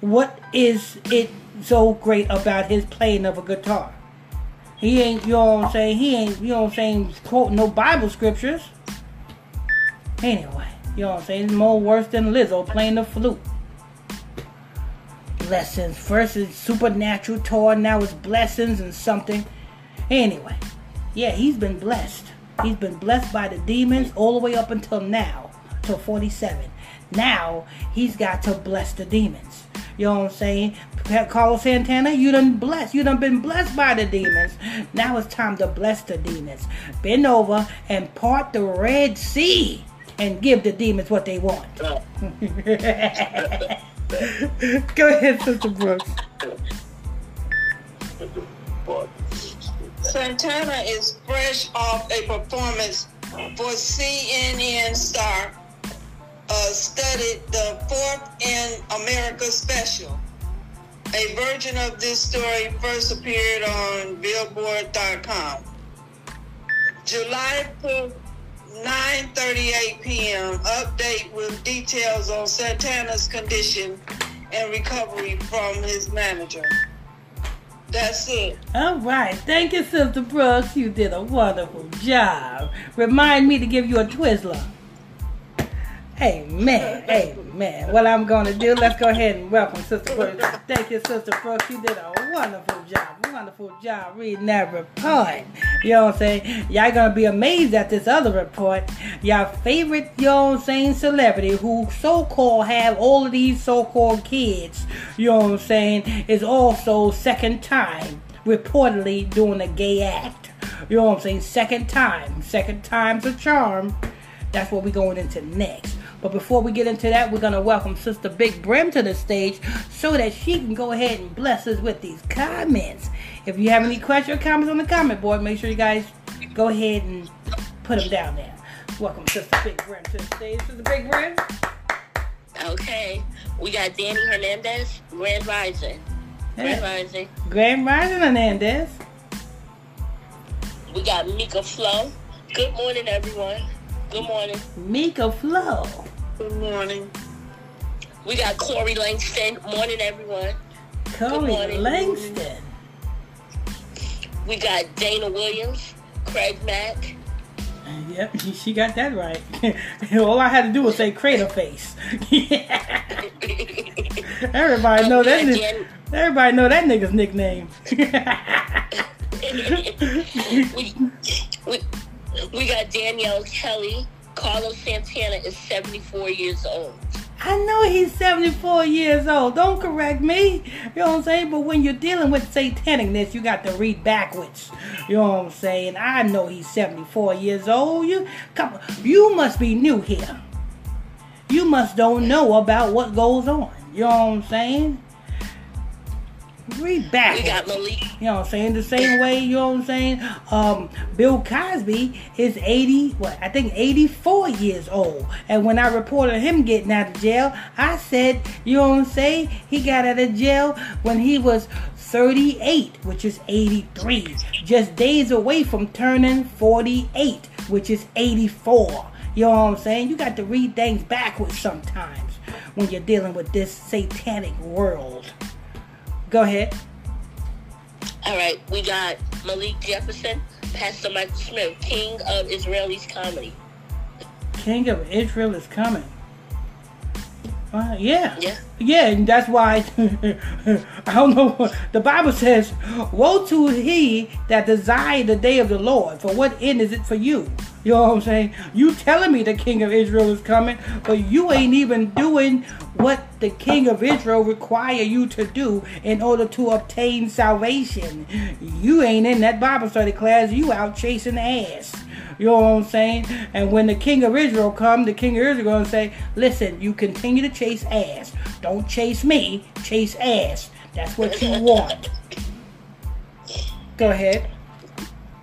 S1: What is it so great about his playing of a guitar? He ain't, you know what I'm saying? He ain't, you know what I'm saying, quoting no Bible scriptures. Anyway, you know what I'm saying? It's more worse than Lizzo playing the flute. Blessings. First is supernatural tour, now it's blessings and something. Anyway, yeah, he's been blessed. He's been blessed by the demons all the way up until now, till 47. Now he's got to bless the demons. You know what I'm saying? Carlos Santana, you done blessed. You done been blessed by the demons. Now it's time to bless the demons. Bend over and part the Red Sea and give the demons what they want. Go ahead, Sister Brooks.
S4: Santana is fresh off a performance for CNN Star, uh, studied the fourth in America special. A version of this story first appeared on Billboard.com. July 4th, 9:38 p.m. Update with details on Santana's condition and recovery from his manager. That's it.
S1: All right. Thank you, Sister Brooks. You did a wonderful job. Remind me to give you a Twizzler. Amen. Amen. What I'm going to do, let's go ahead and welcome Sister Brooks. Thank you, Sister Brooks. You did a wonderful job. wonderful job reading that report. You know what I'm saying? Y'all gonna be amazed at this other report. Your favorite, you know what I'm saying, celebrity who so-called have all of these so-called kids, you know what I'm saying, is also second time reportedly doing a gay act. You know what I'm saying? Second time. Second time's a charm. That's what we're going into next. But before we get into that, we're going to welcome Sister Big Brim to the stage so that she can go ahead and bless us with these comments. If you have any questions or comments on the comment board, make sure you guys go ahead and put them down there. Welcome Sister Big Brim to the stage. Sister Big Brim.
S3: Okay. We got Danny Hernandez, Grand Rising. Grand Rising.
S1: Grand Rising Hernandez.
S3: We got Mika Flow. Good morning, everyone. Good morning.
S1: Mika Flow.
S4: Good morning.
S3: We got Corey Langston. Morning, everyone.
S1: Corey
S3: morning.
S1: Langston.
S3: We got Dana Williams, Craig Mack.
S1: Yep, she got that right. All I had to do was say crater face. everybody know that.
S3: we,
S1: Ni- everybody know that nigga's nickname.
S3: we, we, we got Danielle Kelly. Carlos Santana is 74 years old.
S1: I know he's 74 years old. Don't correct me. You know what I'm saying? But when you're dealing with satanicness, you got to read backwards. You know what I'm saying? I know he's 74 years old. You come you must be new here. You must don't know about what goes on. You know what I'm saying? Read
S3: We
S1: backwards.
S3: got Malik.
S1: You know what I'm saying? The same way, you know what I'm saying? Um, Bill Cosby is 80, what, I think 84 years old. And when I reported him getting out of jail, I said, you know what I'm saying? He got out of jail when he was 38, which is 83. Just days away from turning 48, which is 84. You know what I'm saying? You got to read things backwards sometimes when you're dealing with this satanic world. Go ahead.
S3: All right, we got Malik Jefferson, Pastor Michael Smith, King of Israeli's comedy.
S1: King of Israel is coming. Uh, yeah.
S3: Yeah.
S1: Yeah, and that's why I don't know. what- The Bible says, "Woe to he that desire the day of the Lord. For what end is it for you?" You know what I'm saying? You telling me the King of Israel is coming, but you ain't even doing what the King of Israel require you to do in order to obtain salvation. You ain't in that Bible study class. You out chasing ass. You know what I'm saying? And when the king of Israel come, the king of Israel gonna say, "Listen, you continue to chase ass. Don't chase me. Chase ass. That's what you want." Go ahead.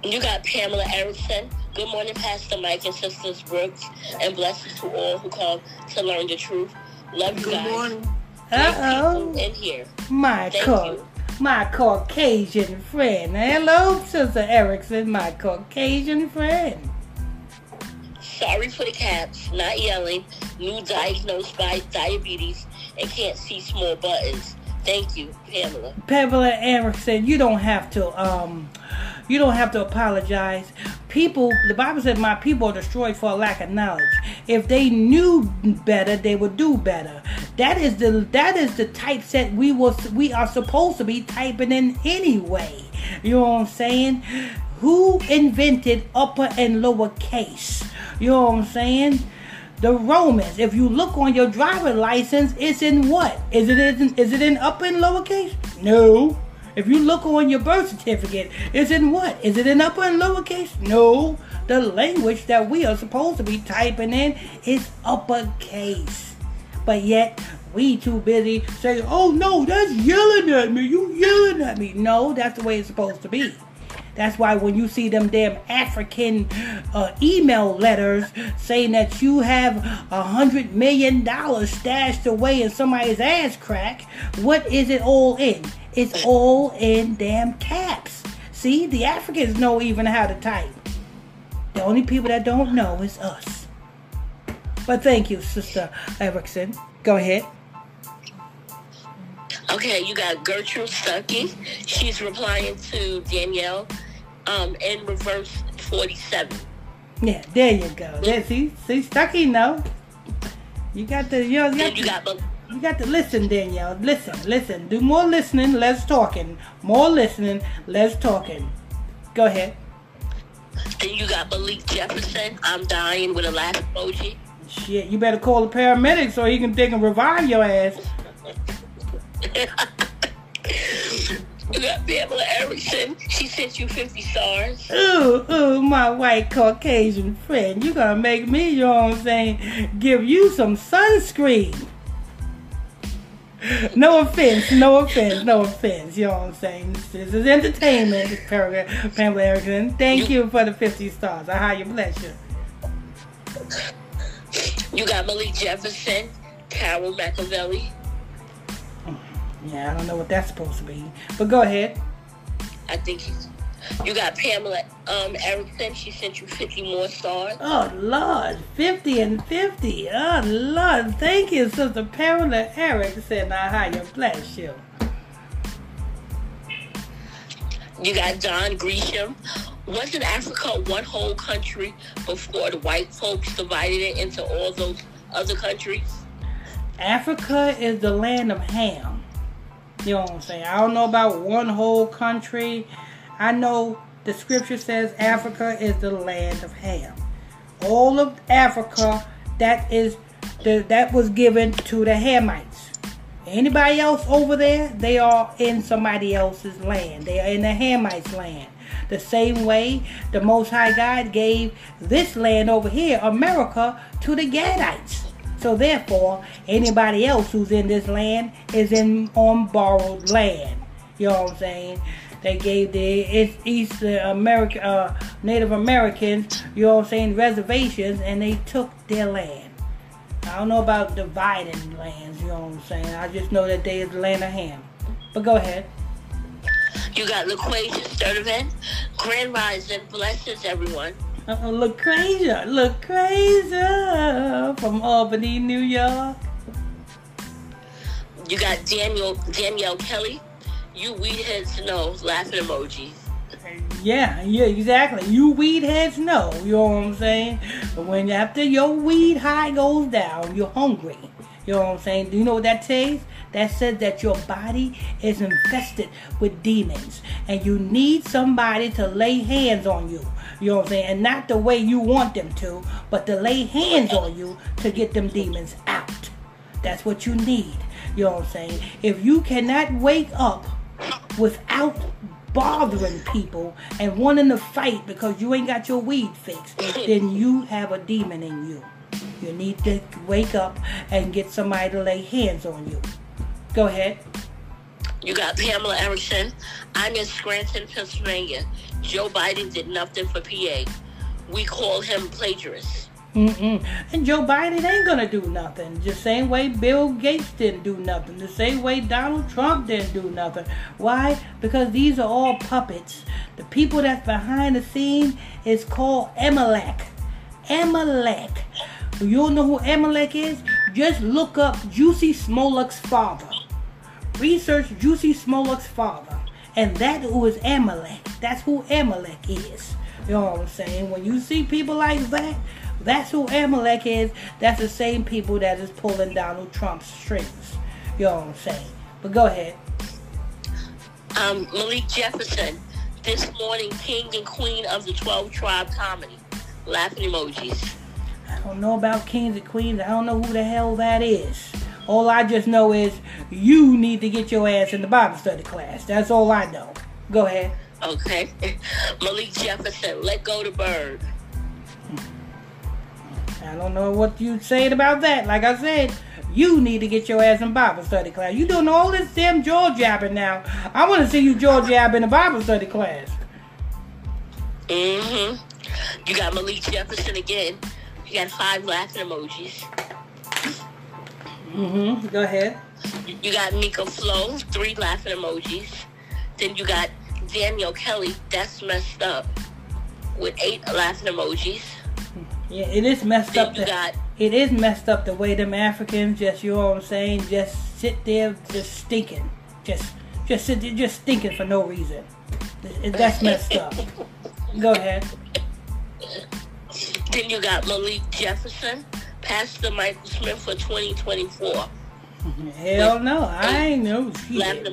S3: You got Pamela Erickson. Good morning, Pastor Mike and Sisters Brooks, and blessings to all who come to learn the truth. Love you
S4: Good
S3: guys.
S4: morning.
S1: Uh oh,
S3: in here.
S1: my
S3: Thank
S1: Cau-
S3: you.
S1: My Caucasian friend. Hello, Sister Erickson, my Caucasian friend.
S3: Sorry for the caps, not yelling. New diagnosed by diabetes and can't see small buttons. Thank you, Pamela.
S1: Pamela Erickson, you don't have to um you don't have to apologize. People the Bible said my people are destroyed for a lack of knowledge. If they knew better, they would do better. That is the that is the typeset we will we are supposed to be typing in anyway. You know what I'm saying? Who invented upper and lower case? You know what I'm saying? The Romans. If you look on your driver license, it's in what? Is it in, is it in upper and lowercase? No. If you look on your birth certificate, it's in what? Is it in upper and lowercase? No. The language that we are supposed to be typing in is uppercase. But yet we too busy saying, "Oh no, that's yelling at me. You yelling at me." No, that's the way it's supposed to be. That's why when you see them damn African uh, email letters saying that you have a hundred million dollars stashed away in somebody's ass crack, what is it all in? It's all in damn caps. See, the Africans know even how to type. The only people that don't know is us. But thank you, Sister Erickson. Go ahead.
S3: Okay, you got Gertrude Stuckey. She's replying to Danielle um, in reverse 47.
S1: Yeah, there you go. There, see, see, Stuckey, no. You got the, you know, you got
S3: you
S1: the,
S3: got
S1: You got to listen, Danielle. Listen, listen. Do more listening, less talking. More listening, less talking. Go ahead.
S3: Then you got Malik Jefferson. I'm dying with a laugh emoji.
S1: Shit, you better call the paramedics so he can they can revive your ass.
S3: You got Pamela Erickson. She sent you 50 stars.
S1: Ooh, ooh, my white Caucasian friend. You gonna make me, you know what I'm saying, give you some sunscreen. No offense, no offense, no offense. You know what I'm saying? This is entertainment, Pamela Erickson. Thank you for the 50 stars. I you bless you.
S3: You got Malik Jefferson, Carol Machiavelli.
S1: Yeah, I don't know what that's supposed to be. But go ahead.
S3: I think he's. You got Pamela um, Erickson. She sent you 50 more stars.
S1: Oh, Lord. 50 and 50. Oh, Lord. Thank you, Sister Pamela Erickson. I you bless you.
S3: You got John Gresham. Wasn't Africa one whole country before the white folks divided it into all those other countries?
S1: Africa is the land of Ham. You know what I'm saying? I don't know about one whole country. I know the scripture says Africa is the land of Ham. All of Africa that is the, that was given to the Hamites. Anybody else over there, they are in somebody else's land. They are in the Hamites' land. The same way the Most High God gave this land over here, America, to the Gadites. So therefore, anybody else who's in this land is in on borrowed land. You know what I'm saying? They gave the East America uh, Native Americans, you know what I'm saying, reservations, and they took their land. I don't know about dividing lands, you know what I'm saying. I just know that they is the land of Ham. But go ahead.
S3: You got LaQuasia Sturdivant. Grand Rising blesses everyone.
S1: Uh, LaQuasia, LaQuasia from Albany, New York.
S3: You got Daniel Danielle Kelly. You weed heads know laughing emojis.
S1: Yeah, yeah, exactly. You weed heads know, you know what I'm saying? But when after your weed high goes down, you're hungry. You know what I'm saying? Do you know what that says? That says that your body is infested with demons and you need somebody to lay hands on you. You know what I'm saying? And not the way you want them to, but to lay hands on you to get them demons out. That's what you need. You know what I'm saying? If you cannot wake up without bothering people and wanting to fight because you ain't got your weed fixed, then you have a demon in you. You need to wake up and get somebody to lay hands on you. Go ahead.
S3: You got Pamela Erickson. I'm in Scranton, Pennsylvania. Joe Biden did nothing for PA. We call him plagiarist.
S1: Mm-mm. And Joe Biden ain't gonna do nothing. The same way Bill Gates didn't do nothing. The same way Donald Trump didn't do nothing. Why? Because these are all puppets. The people that's behind the scene is called Amalek. Amalek. You don't know who Amalek is? Just look up Jussie Smollett's father. Research Jussie Smollett's father. And that who is Amalek. That's who Amalek is. You know what I'm saying? When you see people like that, that's who Amalek is. That's the same people that is pulling Donald Trump's strings. You know what I'm saying? But go ahead.
S3: Um, Malik Jefferson. This morning, king and queen of the 12 tribe comedy. Laughing emojis.
S1: I don't know about kings and queens. I don't know who the hell that is. All I just know is you need to get your ass in the Bible study class. That's all I know. Go ahead.
S3: Okay. Malik Jefferson, let go the bird.
S1: I don't know what you saying about that. Like I said, you need to get your ass in Bible study class. You doing all this damn jaw jabbing now. I want to see you jaw jab in a Bible study class.
S3: Mm-hmm. You got Malik Jefferson again. You got five laughing emojis.
S1: Mm-hmm. Go ahead.
S3: You got Mika Flow, three laughing emojis. Then you got Daniel Kelly, that's messed up, with eight laughing emojis.
S1: Yeah, it is messed
S3: Then
S1: up. The,
S3: got
S1: it is messed up the way them Africans just, you know what I'm saying, just sit there just stinking. Just just sit there just stinking for no reason. That's messed up. Go ahead.
S3: then you got Malik Jefferson, Pastor Michael Smith for 2024.
S1: Hell no, I ain't no shit.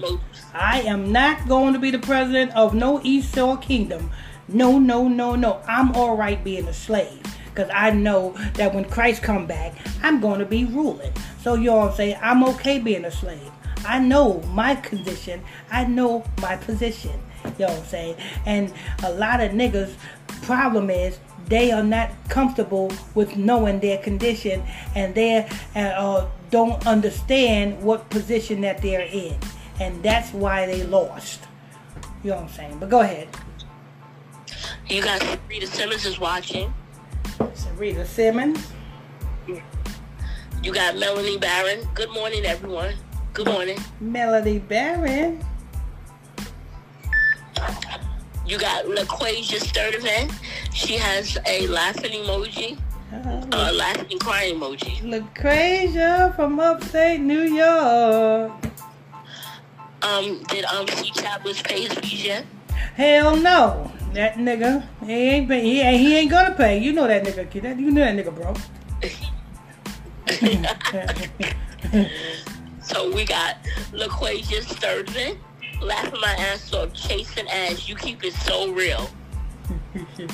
S1: I am not going to be the president of no Esau kingdom. No, no, no, no. I'm all right being a slave. Because I know that when Christ come back, I'm going to be ruling. So you all say, I'm okay being a slave. I know my condition. I know my position. You what I'm saying? And a lot of niggas problem is they are not comfortable with knowing their condition and they uh, uh, don't understand what position that they're in. And that's why they lost. You know what I'm saying? But go ahead.
S3: You got Rita Simmons is watching.
S1: Sarita Simmons.
S3: You got Melanie Barron. Good morning, everyone. Good morning.
S1: Melody Barron.
S3: You got LaQuasia Sturdivant. She has a laughing emoji,
S1: Uh,
S3: a laughing crying emoji.
S1: LaQuasia from upstate New York.
S3: Um, did um C Chadwick pay his fees yet?
S1: Hell no. That nigga, he ain't pay, he, ain't- he ain't gonna pay. You know that nigga, kid. That- You know that nigga, bro.
S3: So we got LaQuasia Sturdivant. Laughing my ass off, chasing ass. You keep it so real.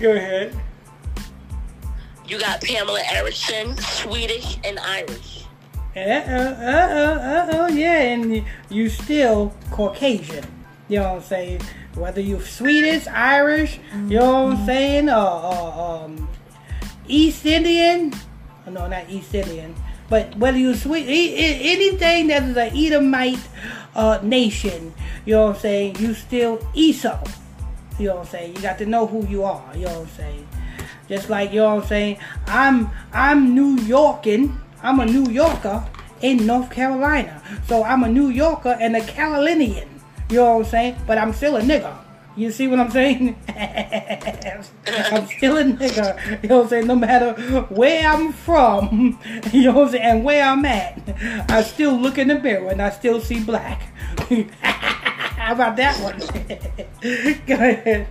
S1: Go ahead.
S3: You got Pamela Erickson, Swedish and Irish.
S1: Uh oh, uh oh, uh oh, yeah, and you still Caucasian. You know what I'm saying? Whether you're Swedish, Irish, you know what I'm saying, or, or um, East Indian, oh, no, not East Indian, but whether you sweet, e- e- anything that is an Edomite uh, nation, you know what I'm saying, you still Esau. You know what I'm saying? You got to know who you are. You know what I'm saying? Just like you know what I'm saying. I'm I'm New Yorkin. I'm a New Yorker in North Carolina. So I'm a New Yorker and a Carolinian. You know what I'm saying? But I'm still a nigga. You see what I'm saying? I'm still a nigga. You know what I'm saying? No matter where I'm from, you know what I'm saying, and where I'm at, I still look in the mirror and I still see black. How about that one? Go ahead.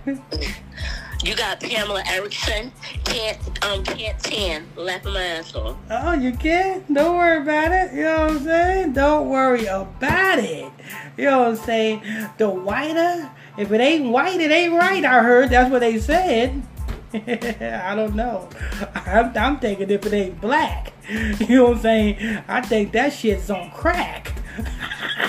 S3: You got Pamela Erickson, can't um can't tan, laughing my ass off.
S1: Oh, you can? Don't worry about it. You know what I'm saying? Don't worry about it. You know what I'm saying? The whiter, if it ain't white, it ain't right. I heard that's what they said. I don't know. I'm, I'm thinking if it ain't black, you know what I'm saying? I think that shit's on crack.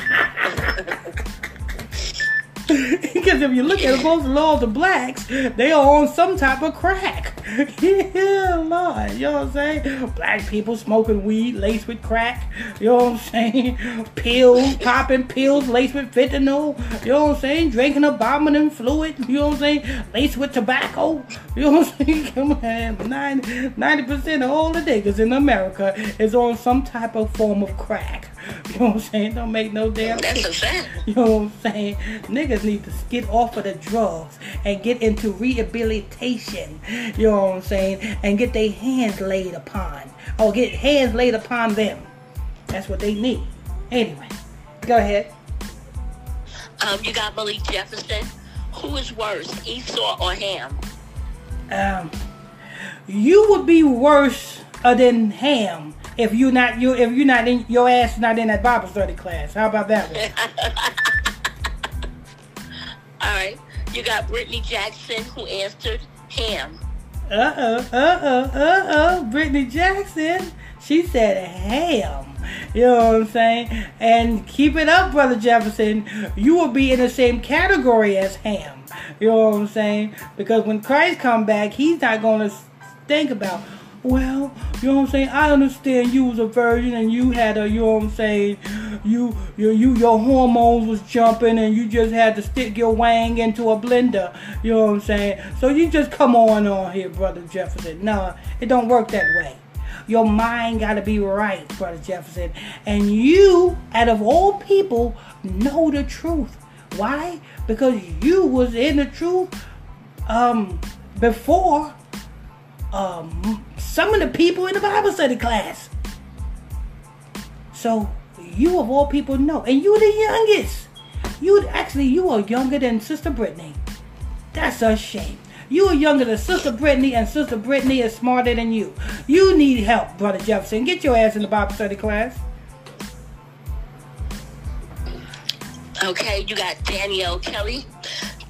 S1: Because if you look at most of all the blacks, they are on some type of crack. yeah, Lord. You know what I'm saying? Black people smoking weed laced with crack. You know what I'm saying? Pills, popping pills laced with fentanyl. You know what I'm saying? Drinking abominant fluid. You know what I'm saying? Laced with tobacco. You know what I'm saying? Come on. 90, percent of all the niggas in America is on some type of form of crack. You know what I'm saying? Don't make no damn
S3: That's a fact.
S1: You know what I'm saying? Niggas need to get off of the drugs and get into rehabilitation. You know what I'm saying? And get their hands laid upon. Or get hands laid upon them. That's what they need. Anyway, go ahead.
S3: Um, you got Malik Jefferson. Who is worse, Esau or Ham?
S1: Um, you would be worse than Ham if you not you if you're not in your ass not in that Bible study class. How about that one?
S3: All right. You got Brittany Jackson who answered Ham.
S1: Uh oh, uh oh, uh oh. Brittany Jackson. She said ham. You know what I'm saying? And keep it up, Brother Jefferson. You will be in the same category as ham. You know what I'm saying? Because when Christ come back, he's not going to think about, well, you know what I'm saying? I understand you was a virgin and you had a, you know what I'm saying? You, you, you, your hormones was jumping and you just had to stick your wang into a blender. You know what I'm saying? So you just come on on here, Brother Jefferson. No, it don't work that way. Your mind got to be right, Brother Jefferson. And you, out of all people, know the truth. Why? Because you was in the truth um, before um, some of the people in the Bible study class. So you of all people know, and you the youngest. You actually you are younger than Sister Brittany. That's a shame. You are younger than Sister Brittany, and Sister Brittany is smarter than you. You need help, Brother Jefferson. Get your ass in the Bible study class.
S3: Okay, you got Danielle Kelly.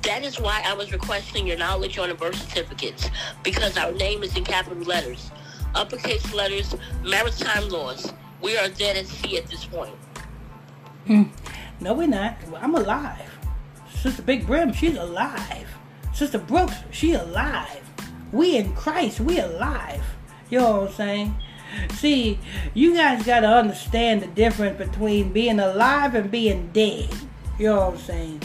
S3: That is why I was requesting your knowledge on the birth certificates because our name is in capital letters, uppercase letters, maritime laws. We are dead at sea at this point. Hmm.
S1: No, we're not. I'm alive. Sister Big Brim, she's alive. Sister Brooks, she alive. We in Christ, we alive. You know what I'm saying? See, you guys gotta understand the difference between being alive and being dead. You know what I'm saying?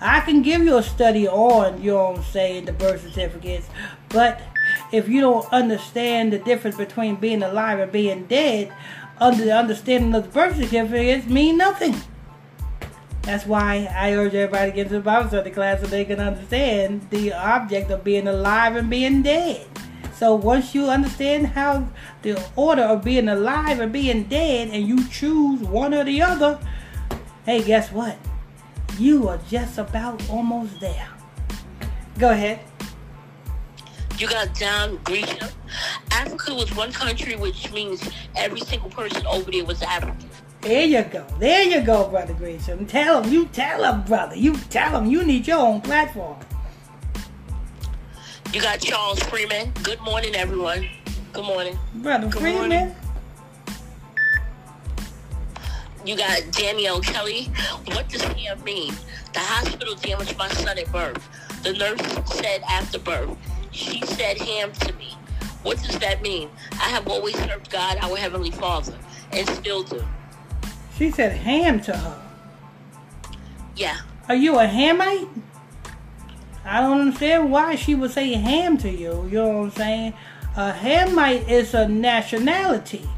S1: I can give you a study on, you I'm saying, the birth certificates, but if you don't understand the difference between being alive and being dead, under the understanding of the birth certificates mean nothing. That's why I urge everybody to get into the Bible study class so they can understand the object of being alive and being dead. So once you understand how the order of being alive and being dead, and you choose one or the other, hey, guess what? You are just about almost there. Go ahead.
S3: You got John Gresham. Africa was one country, which means every single person over there was African.
S1: There you go. There you go, Brother Gresham. Tell him. You tell him, brother. You tell him you need your own platform.
S3: You got Charles Freeman. Good morning, everyone. Good morning.
S1: Brother
S3: Good
S1: Freeman.
S3: morning. You got Danielle Kelly. What does ham mean? The hospital damaged my son at birth. The nurse said after birth. She said ham to me. What does that mean? I have always served God, our Heavenly Father, and still do.
S1: She said ham to her.
S3: Yeah.
S1: Are you a Hamite? I don't understand why she would say ham to you. You know what I'm saying? A Hamite is a nationality.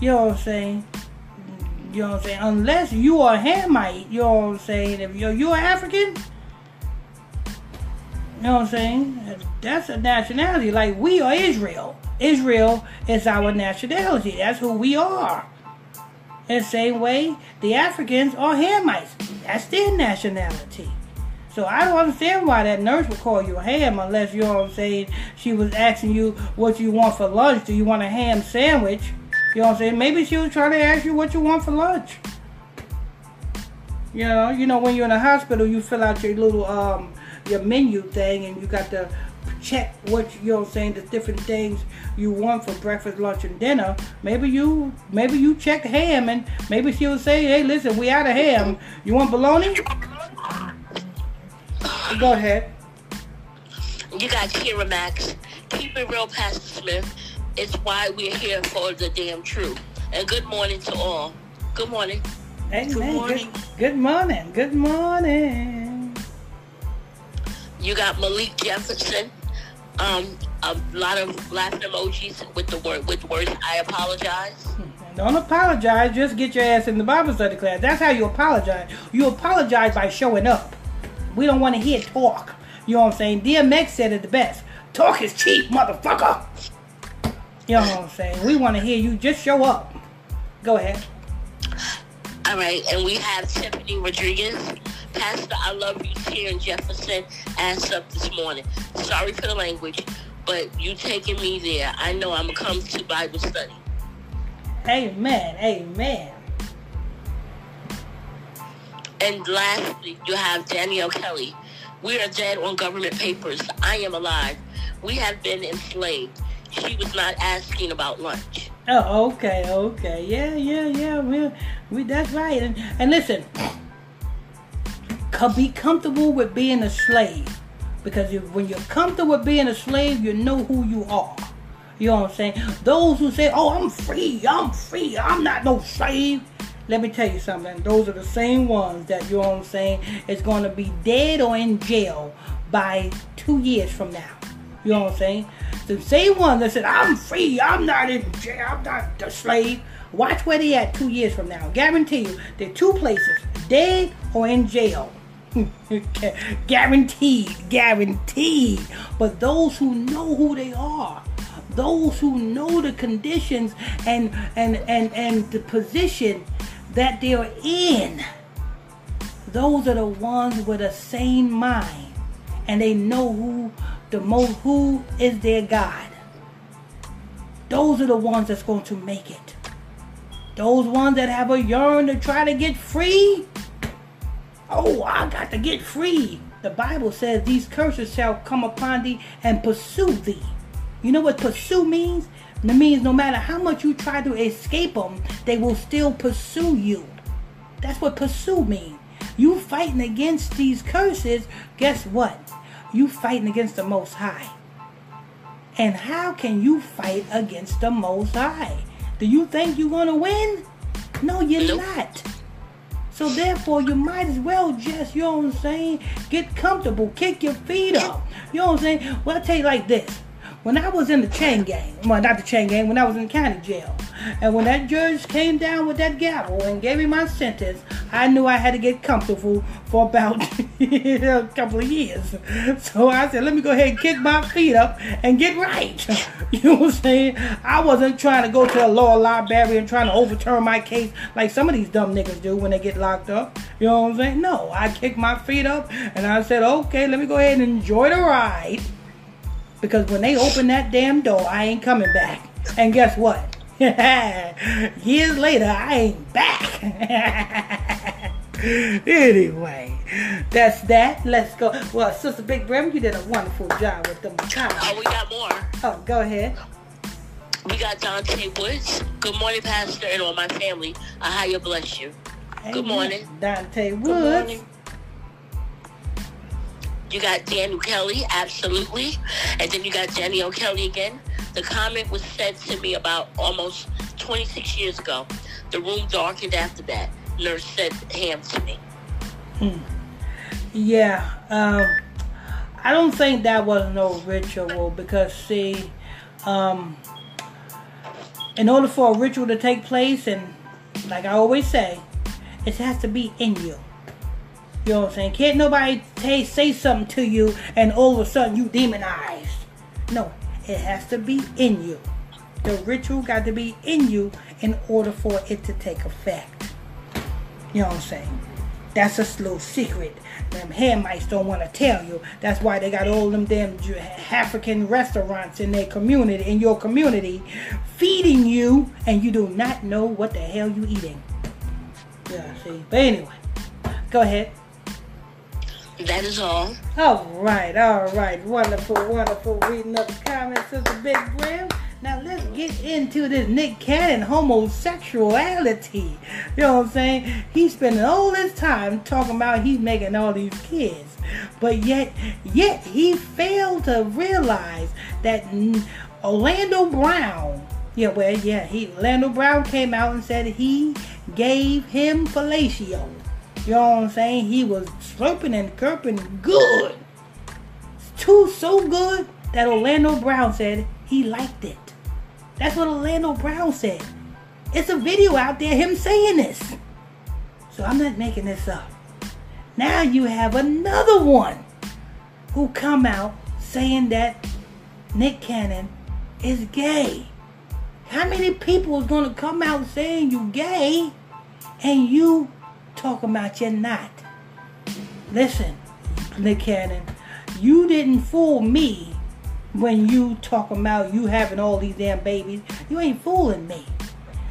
S1: You know what I'm saying? You know what I'm saying? Unless you are Hamite, you know what I'm saying? If you're, you're African, you know what I'm saying? That's a nationality. Like we are Israel. Israel is our nationality. That's who we are. In the same way, the Africans are Hamites. That's their nationality. So I don't understand why that nurse would call you a ham unless you know what I'm saying. She was asking you what you want for lunch. Do you want a ham sandwich? You know what I'm saying? Maybe she was trying to ask you what you want for lunch. You know, you know when you're in a hospital, you fill out your little um your menu thing, and you got to check what you know saying the different things you want for breakfast, lunch, and dinner. Maybe you maybe you check ham, and maybe she'll say, "Hey, listen, we out of ham. You want bologna?" Go ahead.
S3: You got Kira Max. Keep it real, Pastor Smith. It's why we're here for the damn truth. And good morning to all. Good morning.
S1: Amen.
S3: Good morning.
S1: Good, good morning. Good morning.
S3: You got Malik Jefferson. Um, a lot of laughing emojis with the word with words. I apologize.
S1: Don't apologize. Just get your ass in the Bible study class. That's how you apologize. You apologize by showing up. We don't want to hear talk. You know what I'm saying? DMX said it the best. Talk is cheap, motherfucker. You know what I'm saying? We want to hear you. Just show up. Go ahead.
S3: All right, and we have Tiffany Rodriguez. Pastor, I love you here in Jefferson. Ass up this morning. Sorry for the language, but you taking me there. I know I'm gonna come to Bible study.
S1: Amen. Amen.
S3: And lastly, you have Danielle Kelly. We are dead on government papers. I am alive. We have been enslaved. She was not asking about lunch.
S1: Oh, okay, okay. Yeah, yeah, yeah. We, we that's right. And, and listen, be comfortable with being a slave. Because if, when you're comfortable with being a slave, you know who you are. You know what I'm saying? Those who say, oh, I'm free, I'm free, I'm not no slave. Let me tell you something. Those are the same ones that, you know what I'm saying, is going to be dead or in jail by two years from now. You know what I'm saying? The same ones that said, I'm free, I'm not in jail, I'm not a slave. Watch where they at two years from now. Guarantee you, they're two places, dead or in jail. guaranteed, guaranteed. But those who know who they are, those who know the conditions and and and and the position that they're in, those are the ones with a sane mind and they know who the most who is their God. Those are the ones that's going to make it. Those ones that have a yearn to try to get free. Oh, I got to get free. The Bible says these curses shall come upon thee and pursue thee. You know what pursue means? It means no matter how much you try to escape them, they will still pursue you. That's what pursue means. You fighting against these curses, guess what? You fighting against the Most High. And how can you fight against the Most High? Do you think you're going to win? No, you're nope. not. So therefore, you might as well just, you know what I'm saying, get comfortable, kick your feet up. You know what I'm saying? Well, I tell you like this. When I was in the chain gang, well, not the chain gang, when I was in county jail, and when that judge came down with that gavel and gave me my sentence, I knew I had to get comfortable for about a couple of years. So I said, let me go ahead and kick my feet up and get right. You know what I'm saying? I wasn't trying to go to a law library and trying to overturn my case like some of these dumb niggas do when they get locked up. You know what I'm saying? No, I kicked my feet up and I said, okay, let me go ahead and enjoy the ride. Because when they open that damn door, I ain't coming back. And guess what? Years later, I ain't back. anyway, that's that. Let's go. Well, Sister Big Brim, you did a wonderful job with them comments.
S3: Oh, we got more.
S1: Oh, go ahead.
S3: We got Dante Woods. Good morning, Pastor, and all my family. I you bless you. Amen. Good morning.
S1: Dante Woods. Good morning.
S3: You got Daniel Kelly, absolutely. And then you got Daniel Kelly again. The comment was said to me about almost 26 years ago. The room darkened after that. Nurse said ham to me.
S1: Hmm. Yeah. Um, I don't think that was no ritual because, see, um, in order for a ritual to take place, and like I always say, it has to be in you. You know what I'm saying? Can't nobody t- say something to you and all of a sudden you demonized. No, it has to be in you. The ritual got to be in you in order for it to take effect. You know what I'm saying? That's a little secret. Them Hamites don't want to tell you. That's why they got all them damn African restaurants in their community, in your community, feeding you, and you do not know what the hell you eating. Yeah, see. But anyway, go ahead.
S3: That is all.
S1: All right, all right. Wonderful, wonderful reading up the comments of the Big Brim. Now let's get into this Nick Cannon homosexuality. You know what I'm saying? He's spending all this time talking about he's making all these kids. But yet, yet he failed to realize that Orlando Brown, yeah, well, yeah, he Orlando Brown came out and said he gave him fellatio. You know what I'm saying? He was slurping and curping good. Too so good that Orlando Brown said he liked it. That's what Orlando Brown said. It's a video out there, him saying this. So I'm not making this up. Now you have another one who come out saying that Nick Cannon is gay. How many people is gonna come out saying you gay and you talking about you're not. Listen, Nick Cannon, you didn't fool me when you talking about you having all these damn babies. You ain't fooling me.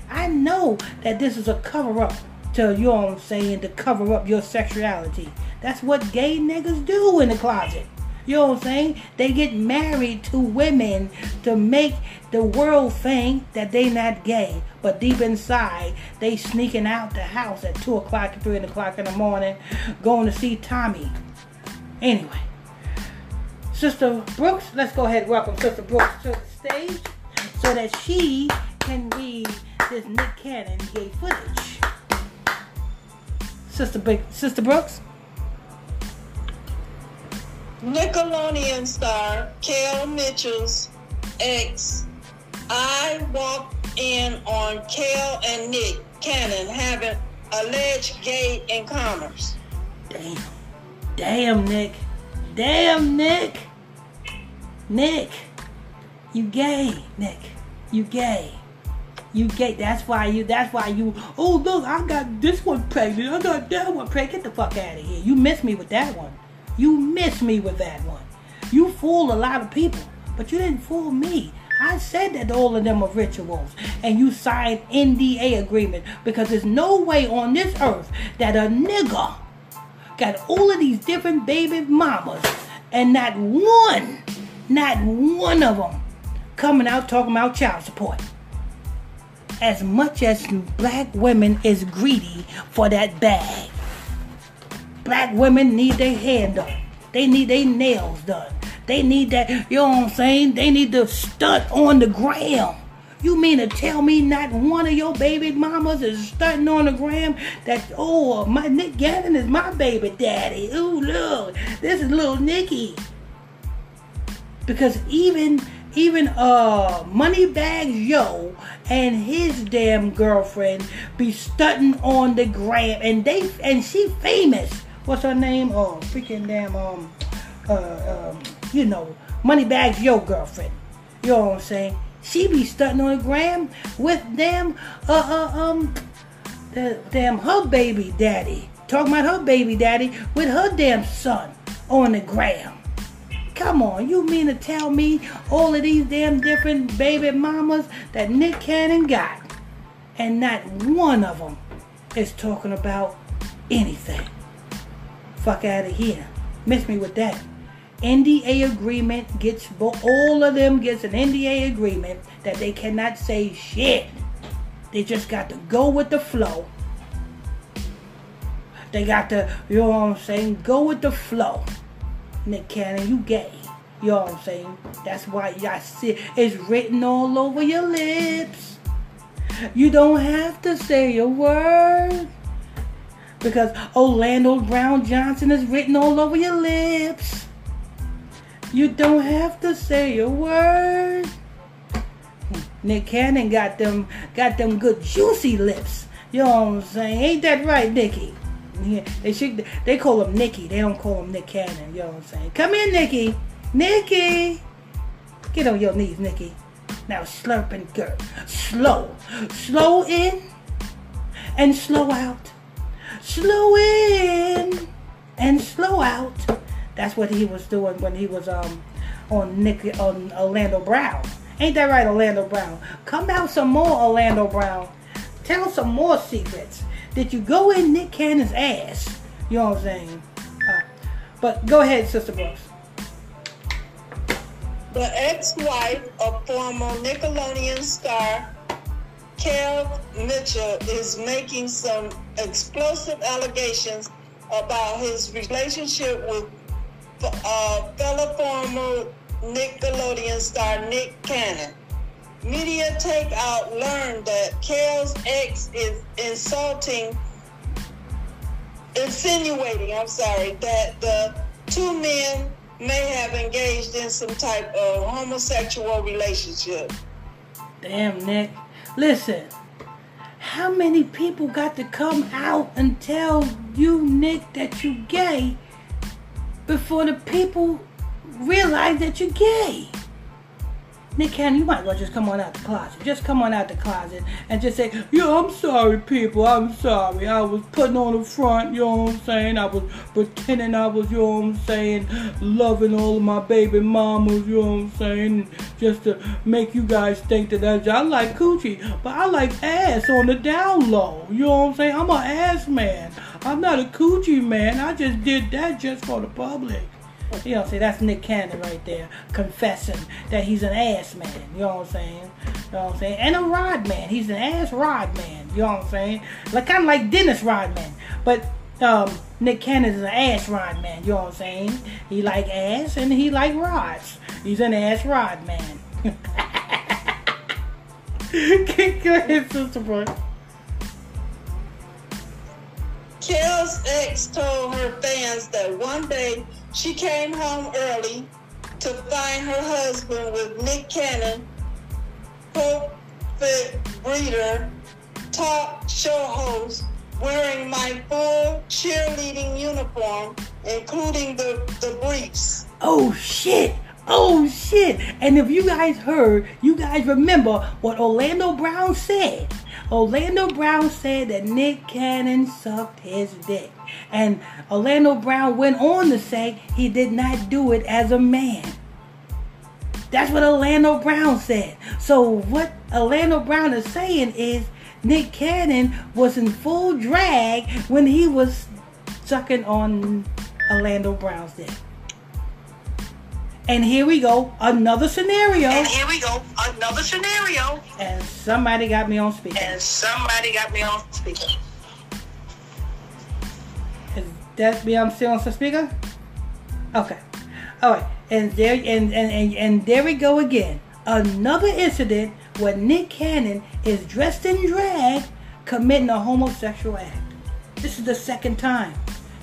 S1: I know that this is a cover up to, you know what I'm saying, to cover up your sexuality. That's what gay niggas do in the closet. You know what I'm saying? They get married to women to make the world think that they not gay. But deep inside, they sneaking out the house at 2 o'clock, 3 o'clock in the morning, going to see Tommy. Anyway. Sister Brooks, let's go ahead and welcome Sister Brooks to the stage so that she can read this Nick Cannon gay footage. Sister, Big, Sister Brooks?
S4: Nickelodeon star Kel Mitchell's ex. I walked in on Kel and Nick Cannon having alleged gay encounters.
S1: Damn. Damn, Nick. Damn, Nick. Nick. You gay, Nick. You gay. You gay. That's why you. That's why you. Oh look, I got this one pregnant. I got that one pregnant. Get the fuck out of here. You missed me with that one. You missed me with that one. You fooled a lot of people, but you didn't fool me. I said that all of them are rituals, and you signed NDA agreement because there's no way on this earth that a nigga got all of these different baby mamas, and not one, not one of them coming out talking about child support. As much as black women is greedy for that bag, black women need their hair done. They need their nails done. They need that, you know what I'm saying? They need to stunt on the gram. You mean to tell me not one of your baby mamas is stunting on the gram that, oh, my Nick Cannon is my baby daddy. Ooh, look, this is little Nicky. Because even even uh Moneybagg Yo and his damn girlfriend be stunting on the gram and they and she famous. What's her name? Oh freaking damn um uh um you know, Moneybagg Yo girlfriend. You know what I'm saying? She be stunting on the gram with them, uh, uh, um, the damn her baby daddy. Talking about her baby daddy with her damn son on the gram. Come on, you mean to tell me all of these damn different baby mamas that Nick Cannon got, and not one of them is talking about anything? Fuck out of here. Miss me with that. NDA agreement gets all of them gets an NDA agreement that they cannot say shit. They just got to go with the flow. They got to, you know what I'm saying, go with the flow. Nick Cannon, you gay. You know what I'm saying? That's why y'all see it's written all over your lips. You don't have to say a word. Because Orlando Brown Johnson is written all over your lips. You don't have to say a word. Nick Cannon got them got them good juicy lips. You know what I'm saying? Ain't that right, Nikki? Yeah, they should they call him Nicky. They don't call him Nick Cannon. You know what I'm saying? Come in, Nikki. Nikki. Get on your knees, Nikki. Now slurp and gurp. Slow. Slow in and slow out. Slow in and slow out. That's what he was doing when he was um on Nick on Orlando Brown. Ain't that right, Orlando Brown? Come out some more, Orlando Brown. Tell some more secrets. Did you go in Nick Cannon's ass? You know what I'm saying? Uh, but go ahead, Sister Brooks.
S4: The ex-wife of former Nickelodeon star Kel Mitchell is making some explosive allegations about his relationship with uh, fellow former Nickelodeon star Nick Cannon. Media Takeout learned that Kel's ex is insulting, insinuating, I'm sorry, that the two men may have engaged in some type of homosexual relationship.
S1: Damn, Nick. Listen, how many people got to come out and tell you, Nick, that you're gay before the people realize that you're gay. Nick Cannon, you might as well just come on out the closet. Just come on out the closet and just say, yeah, I'm sorry, people. I'm sorry. I was putting on the front, you know what I'm saying? I was pretending I was, you know what I'm saying, loving all of my baby mamas, you know what I'm saying? Just to make you guys think that I, I like coochie, but I like ass on the down low. You know what I'm saying? I'm an ass man. I'm not a coochie man. I just did that just for the public. You know, see, that's Nick Cannon right there, confessing that he's an ass man. You know what I'm saying? You know what I'm saying? And a rod man. He's an ass rod man. You know what I'm saying? Like kind of like Dennis Rodman, but um, Nick Cannon is an ass rod man. You know what I'm saying? He like ass and he like rods. He's an ass rod man. Go ahead, Sister Brooke.
S4: Kel's ex told her fans that one day she came home early to find her husband with Nick Cannon, pulpit breeder, talk show host, wearing my full cheerleading uniform, including the, the briefs.
S1: Oh shit! Oh shit! And if you guys heard, you guys remember what Orlando Brown said. Orlando Brown said that Nick Cannon sucked his dick. And Orlando Brown went on to say he did not do it as a man. That's what Orlando Brown said. So what Orlando Brown is saying is Nick Cannon was in full drag when he was sucking on Orlando Brown's dick. And here we go, another scenario.
S4: And here we go, another scenario.
S1: And somebody got me on speaker.
S4: And somebody got me on speaker.
S1: Is that me? I'm still on the speaker. Okay. All right. And there and, and, and, and there we go again. Another incident where Nick Cannon is dressed in drag committing a homosexual act. This is the second time.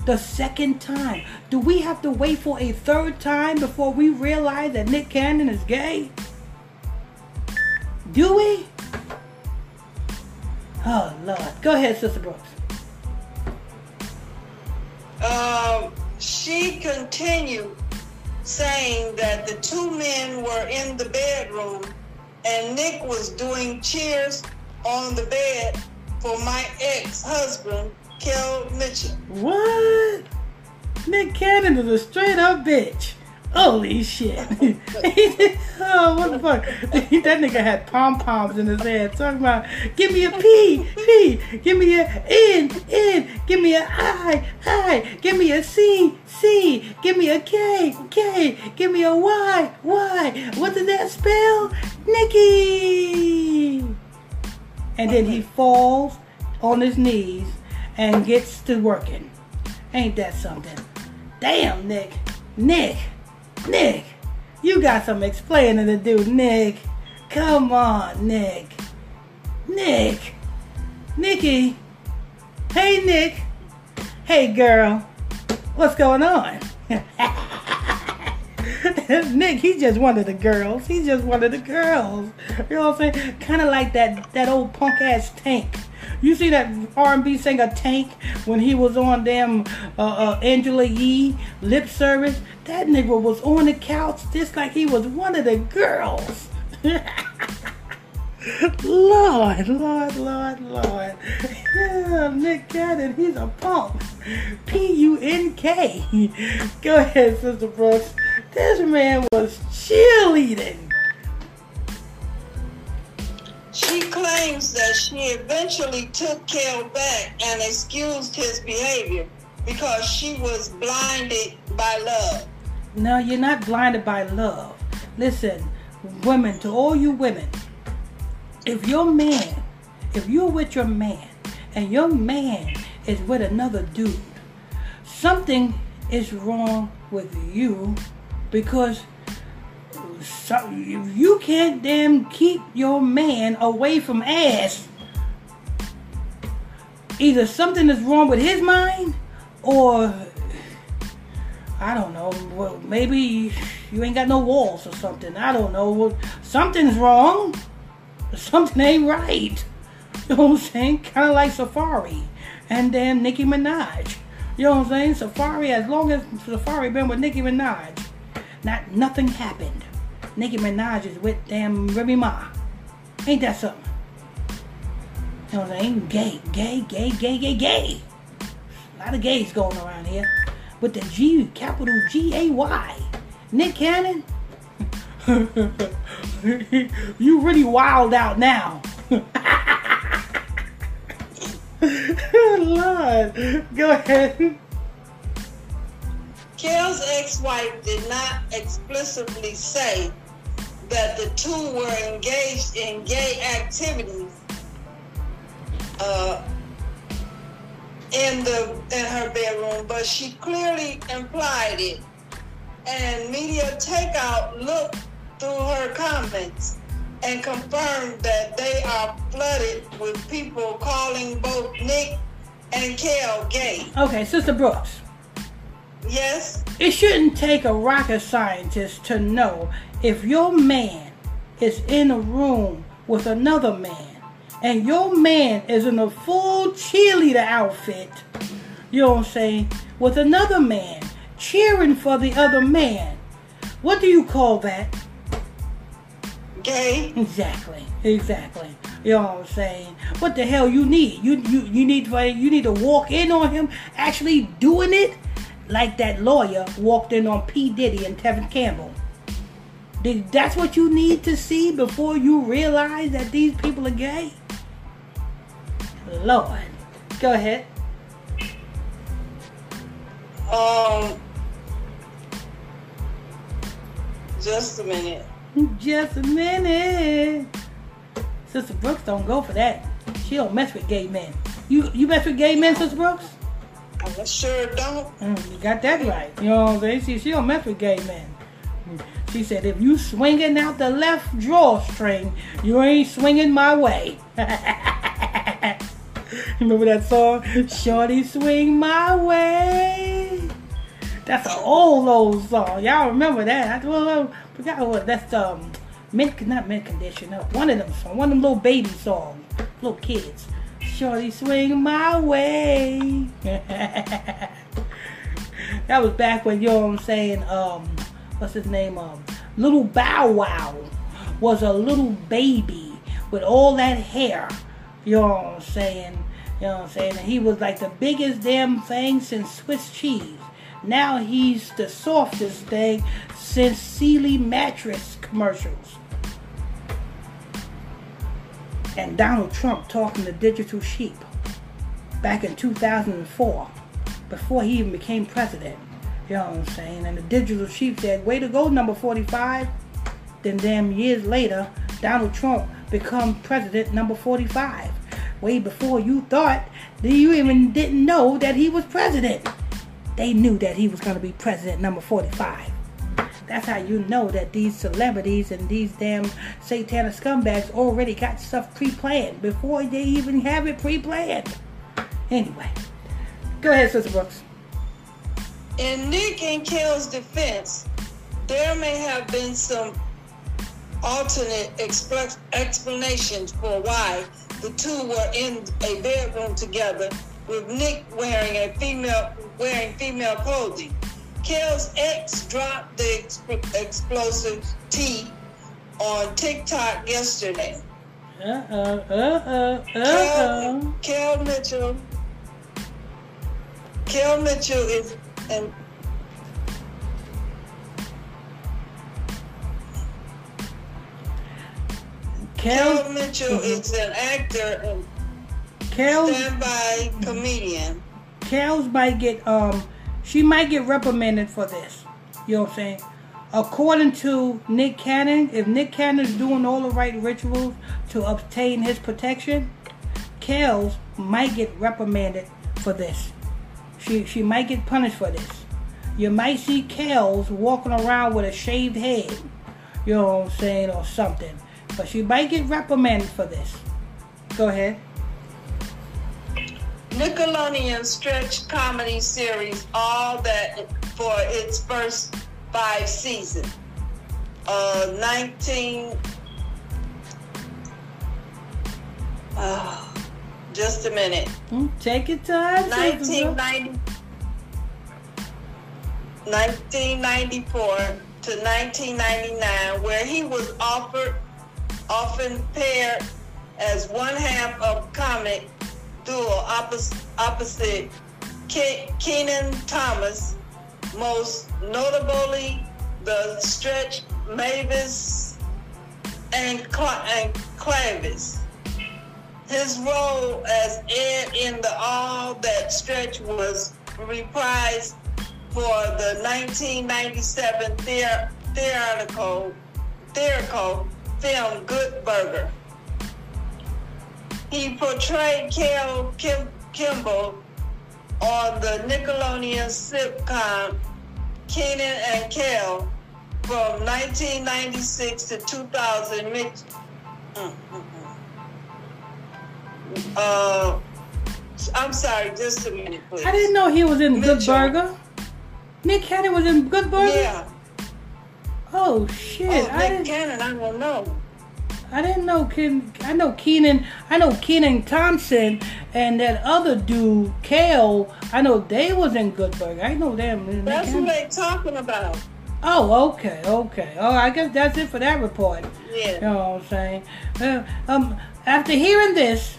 S1: The second time. Do we have to wait for a third time before we realize that Nick Cannon is gay? Do we? Oh Lord. Go ahead, Sister Brooks.
S4: Um, she continued saying that the two men were in the bedroom and Nick was doing cheers on the bed for my ex-husband, Kel Mitchell.
S1: What? Nick Cannon is a straight up bitch. Holy shit. oh, what the fuck? that nigga had pom poms in his head talking about, give me a P, P, give me a N, N, give me a I, I, give me a C, C, give me a K, K, give me a Y, Y. What did that spell? Nikki. And then he falls on his knees and gets to working. Ain't that something? Damn, Nick. Nick. Nick. You got some explaining to do, Nick. Come on, Nick. Nick. Nikki. Hey, Nick. Hey, girl. What's going on? Nick, he's just one of the girls. He's just one of the girls. You know what I'm saying? Kind of like that that old punk ass Tank. You see that R&B singer Tank when he was on damn uh, uh, Angela Yee lip service? That nigga was on the couch just like he was one of the girls. Lord, Lord, Lord, Lord. Yeah, Nick Cannon, he's a punk. P-U-N-K. Go ahead, Sister Brooks. This man was cheerleading.
S4: She claims that she eventually took Kel back and excused his behavior because she was blinded by love.
S1: No, you're not blinded by love. Listen, women, to all you women, if your man, if you're with your man and your man is with another dude, something is wrong with you because so, if you can't damn keep your man away from ass, either something is wrong with his mind or I don't know. Well, maybe you ain't got no walls or something. I don't know. Well, something's wrong. Something ain't right. You know what I'm saying? Kind of like Safaree and then Nicki Minaj. You know what I'm saying? Safaree, as long as Safaree been with Nicki Minaj, not nothing happened. Nicki Minaj is with damn Remy Ma. Ain't that something? What I'm saying? Gay, gay, gay, gay, gay, gay. A lot of gays going around here. With the G, capital G A Y. Nick Cannon? you really wild out now. Lord, go ahead.
S4: Kel's ex-wife did not explicitly say that the two were engaged in gay activities uh, in the in her bedroom, but she clearly implied it. And media takeout looked through her comments and confirmed that they are flooded with people calling both Nick and Kel gay.
S1: Okay, Sister Brooks.
S4: Yes.
S1: It shouldn't take a rocket scientist to know if your man is in a room with another man and your man is in a full cheerleader outfit, you know what I'm saying, with another man cheering for the other man. What do you call that?
S4: gay.
S1: Exactly, exactly. You know what I'm saying? What the hell you need? You you you need to you need to walk in on him actually doing it, like that lawyer walked in on P Diddy and Tevin Campbell. Did, that's what you need to see before you realize that these people are gay. Lord, go ahead.
S4: Um, just a minute.
S1: Just a minute. Sister Brooks don't go for that. She don't mess with gay men. You you mess with gay men, Sister Brooks?
S4: I sure don't.
S1: Mm, you got that right. You know what I'm saying? She, she don't mess with gay men. She said, if you swinging out the left drawstring, you ain't swinging my way. Remember that song? Shorty swing my way. That's an old old song. Y'all remember that? I forgot what that's um mint not mint condition. One of them songs, one of them little baby songs, little kids. Shorty swing my way. that was back when you know what I'm saying. Um, what's his name? Um, little Bow Wow was a little baby with all that hair. You know what I'm saying? You know what I'm saying? And he was like the biggest damn thing since Swiss cheese. Now he's the softest thing since Sealy mattress commercials. And Donald Trump talking to Digital Sheep back in 2004, before he even became president. You know what I'm saying? And the Digital Sheep said, way to go, number 45. Then damn years later, Donald Trump become president number 45. Way before you thought that you even didn't know that he was president. They knew that he was to be president number 45. That's how you know that these celebrities and these damn satanic scumbags already got stuff pre-planned before they even have it pre-planned. Anyway, go ahead, Sister Brooks.
S4: In Nick and Kel's defense, there may have been some alternate expl- explanations for why the two were in a bedroom together with Nick wearing a female wearing female clothing. Kel's ex dropped the exp- explosive tea on TikTok yesterday.
S1: Uh-oh, uh-oh,
S4: Kel,
S1: uh-oh.
S4: Kel Mitchell. Kel Mitchell is an Kel
S1: Kel,
S4: Mitchell is an actor and standby comedian.
S1: Kel's might get, um, she might get reprimanded for this. You know what I'm saying? According to Nick Cannon, if Nick Cannon is doing all the right rituals to obtain his protection, Kels might get reprimanded for this. She she might get punished for this. You might see Kels walking around with a shaved head. You know what I'm saying, or something. But she might get reprimanded for this. Go ahead.
S4: Nickelodeon stretch comedy series All That for its first five seasons. Uh, 19. Just a minute.
S1: Hmm, Take your time.
S4: 1990, 1994 to 1999, where he was offered, often paired as one half of comic duo opposite, opposite Ke- Kenan Thomas, most notably the stretch Mavis and, Cla- and Clavis. His role as Ed in the All That Stretch was reprised for the 1997 theor- theatrical, film Good Burger. He portrayed Kel Kim, Kimble on the Nickelodeon sitcom Kenan and Kel from 1996 to 2000. Mix- Mm, mm, mm. Uh, I'm sorry, just a minute, please.
S1: I didn't know he was in Good
S4: Mitchell.
S1: Burger. Nick Cannon was in Good Burger.
S4: Yeah.
S1: Oh shit!
S4: Oh,
S1: I
S4: Nick
S1: didn't.
S4: Cannon, I don't know.
S1: I didn't know. Ken, I know Kenan. I know Kenan Thompson and that other dude, Kale. I know they was in Good Burger. I know them.
S4: That's
S1: Cannon.
S4: they talking about.
S1: Oh, okay, okay. Oh, I guess that's it for that report.
S4: Yeah.
S1: You know what I'm saying? Uh, um, after hearing this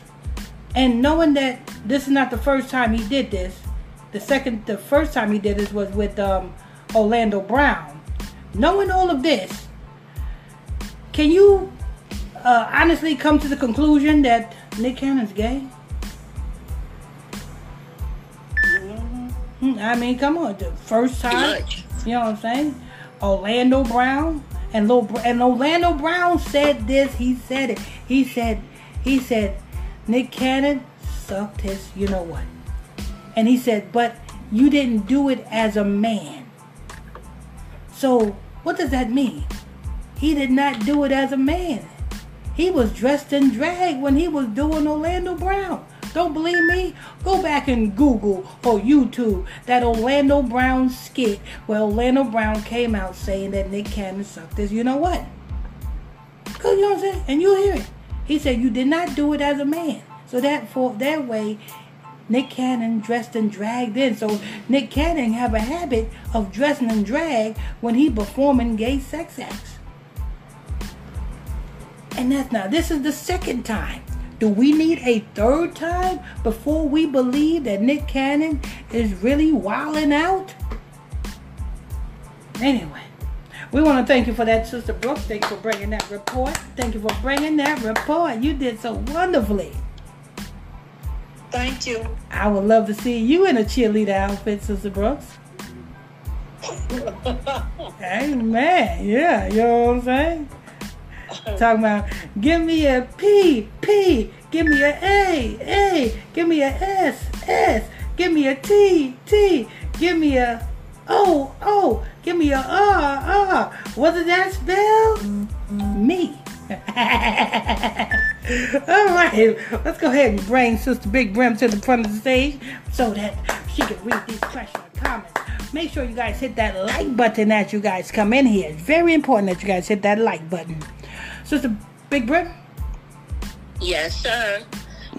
S1: and knowing that this is not the first time he did this, the second, the first time he did this was with um, Orlando Brown. Knowing all of this, can you uh, honestly come to the conclusion that Nick Cannon's gay? Hmm, I mean, come on, the first time. You know what I'm saying? Orlando Brown and Lil, and Orlando Brown said this. He said it. He said, he said, Nick Cannon sucked his, you know what? And he said, but you didn't do it as a man. So what does that mean? He did not do it as a man. He was dressed in drag when he was doing Orlando Brown. Don't believe me? Go back and Google or YouTube that Orlando Brown skit where Orlando Brown came out saying that Nick Cannon sucked his. You know what? Cause you know what I'm saying, and you'll hear it. He said you did not do it as a man. So that for that way, Nick Cannon dressed and dragged in. So Nick Cannon have a habit of dressing and drag when he performing gay sex acts. And that's now this is the second time. Do we need a third time before we believe that Nick Cannon is really wilding out? Anyway, we want to thank you for that, Sister Brooks. Thank you for bringing that report. Thank you for bringing that report. You did so wonderfully.
S4: Thank you.
S1: I would love to see you in a cheerleader outfit, Sister Brooks. Amen. Yeah, you know what I'm saying? Talking about, give me a P, P, give me a A, A, give me a S, S, give me a T, T, give me a O, oh, give me a uh, uh. What does that spell? Me. All right, let's go ahead and bring Sister Big Brim to the front of the stage so that she can read these questions and comments. Make sure you guys hit that like button as you guys come in here. It's very important that you guys hit that like button. Sister Big Brim?
S3: Yes, sir.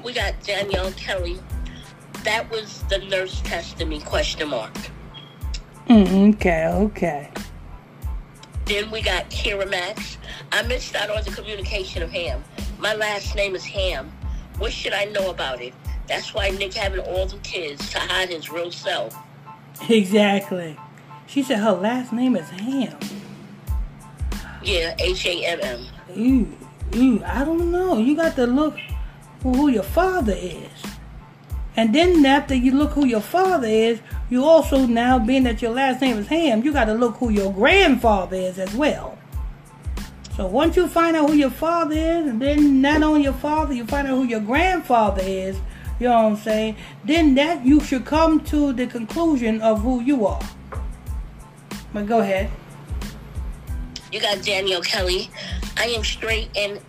S3: We got Danielle Kelly. That was the nurse testing me, question mark.
S1: Mm, okay, okay.
S3: Then we got Kira Max. I missed out on the communication of Ham. My last name is Ham. What should I know about it? That's why Nick having all the kids to hide his real self.
S1: Exactly. She said her last name is Ham.
S3: Yeah, H A M M.
S1: Ooh, ooh, I don't know. You got to look who your father is. And then after you look who your father is, you also now, being that your last name is Ham, you got to look who your grandfather is as well. So once you find out who your father is, and then not only your father, you find out who your grandfather is, you know what I'm saying? Then that you should come to the conclusion of who you are. But go ahead.
S3: You got Danielle Kelly. I am straight in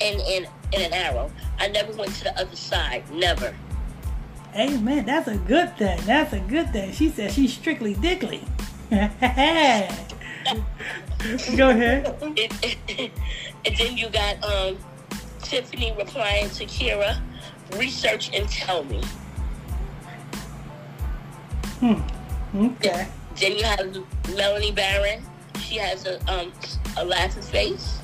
S3: in in in an arrow. I never went to the other side. Never.
S1: Amen. That's a good thing. That's a good thing. She said she's strictly dickly. Go ahead.
S3: and then you got um Tiffany replying to Kira, research and tell me. Hmm.
S1: Okay.
S3: Then you have Melanie Barron. She has a um a laughing face.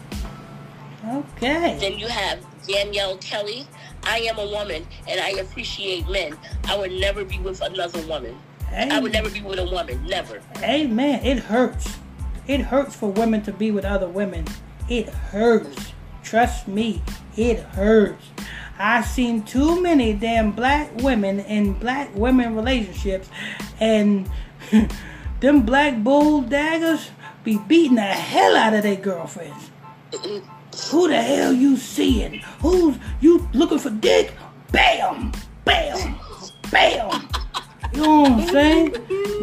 S1: Okay.
S3: Then you have Danielle Kelly. I am a woman and I appreciate men. I would never be with another woman. I would never be with a woman. Never.
S1: Amen. It hurts. It hurts for women to be with other women. It hurts. Trust me, it hurts. I've seen too many damn black women in black women relationships, and them black bull daggers be beating the hell out of their girlfriends. Who the hell you seeing? Who's you looking for dick? Bam! Bam! Bam! You know what I'm saying?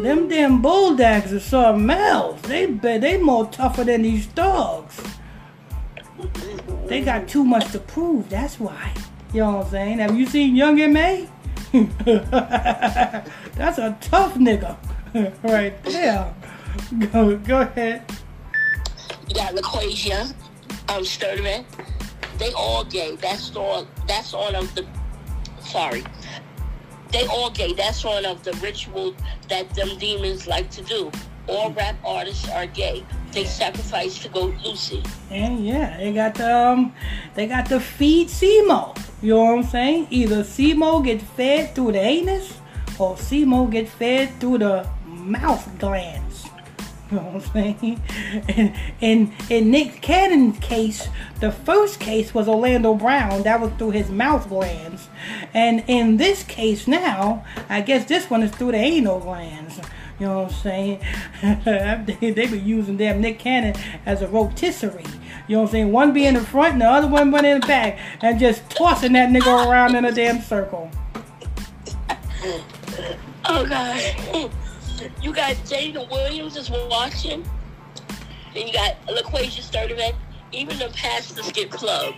S1: Them damn bulldogs are something else. They they more tougher than these dogs. They got too much to prove. That's why. You know what I'm saying? Have you seen Young M.A.? That's a tough nigga right there. Go go ahead.
S3: You got LaQuasia, um, Sturdivant. They all gay. That's all. That's all of the. Sorry. They all gay. That's one of the ritual that them demons like to do. All rap artists are gay. They sacrifice to go Lucy.
S1: And yeah, they got the um, they got the feed SEMO. You know what I'm saying? Either SEMO get fed through the anus or SEMO get fed through the mouth glands. You know what I'm saying? And in in Nick Cannon's case, the first case was Orlando Brown. That was through his mouth glands. And in this case now, I guess this one is through the anal glands. You know what I'm saying? they, be using damn Nick Cannon as a rotisserie. You know what I'm saying? One be in the front and the other one be in the back. And just tossing that nigga around in a damn circle.
S3: Oh God. You got Jada Williams is watching. Then you got LaQuasia Sturdivant. Even the pastors get plugged.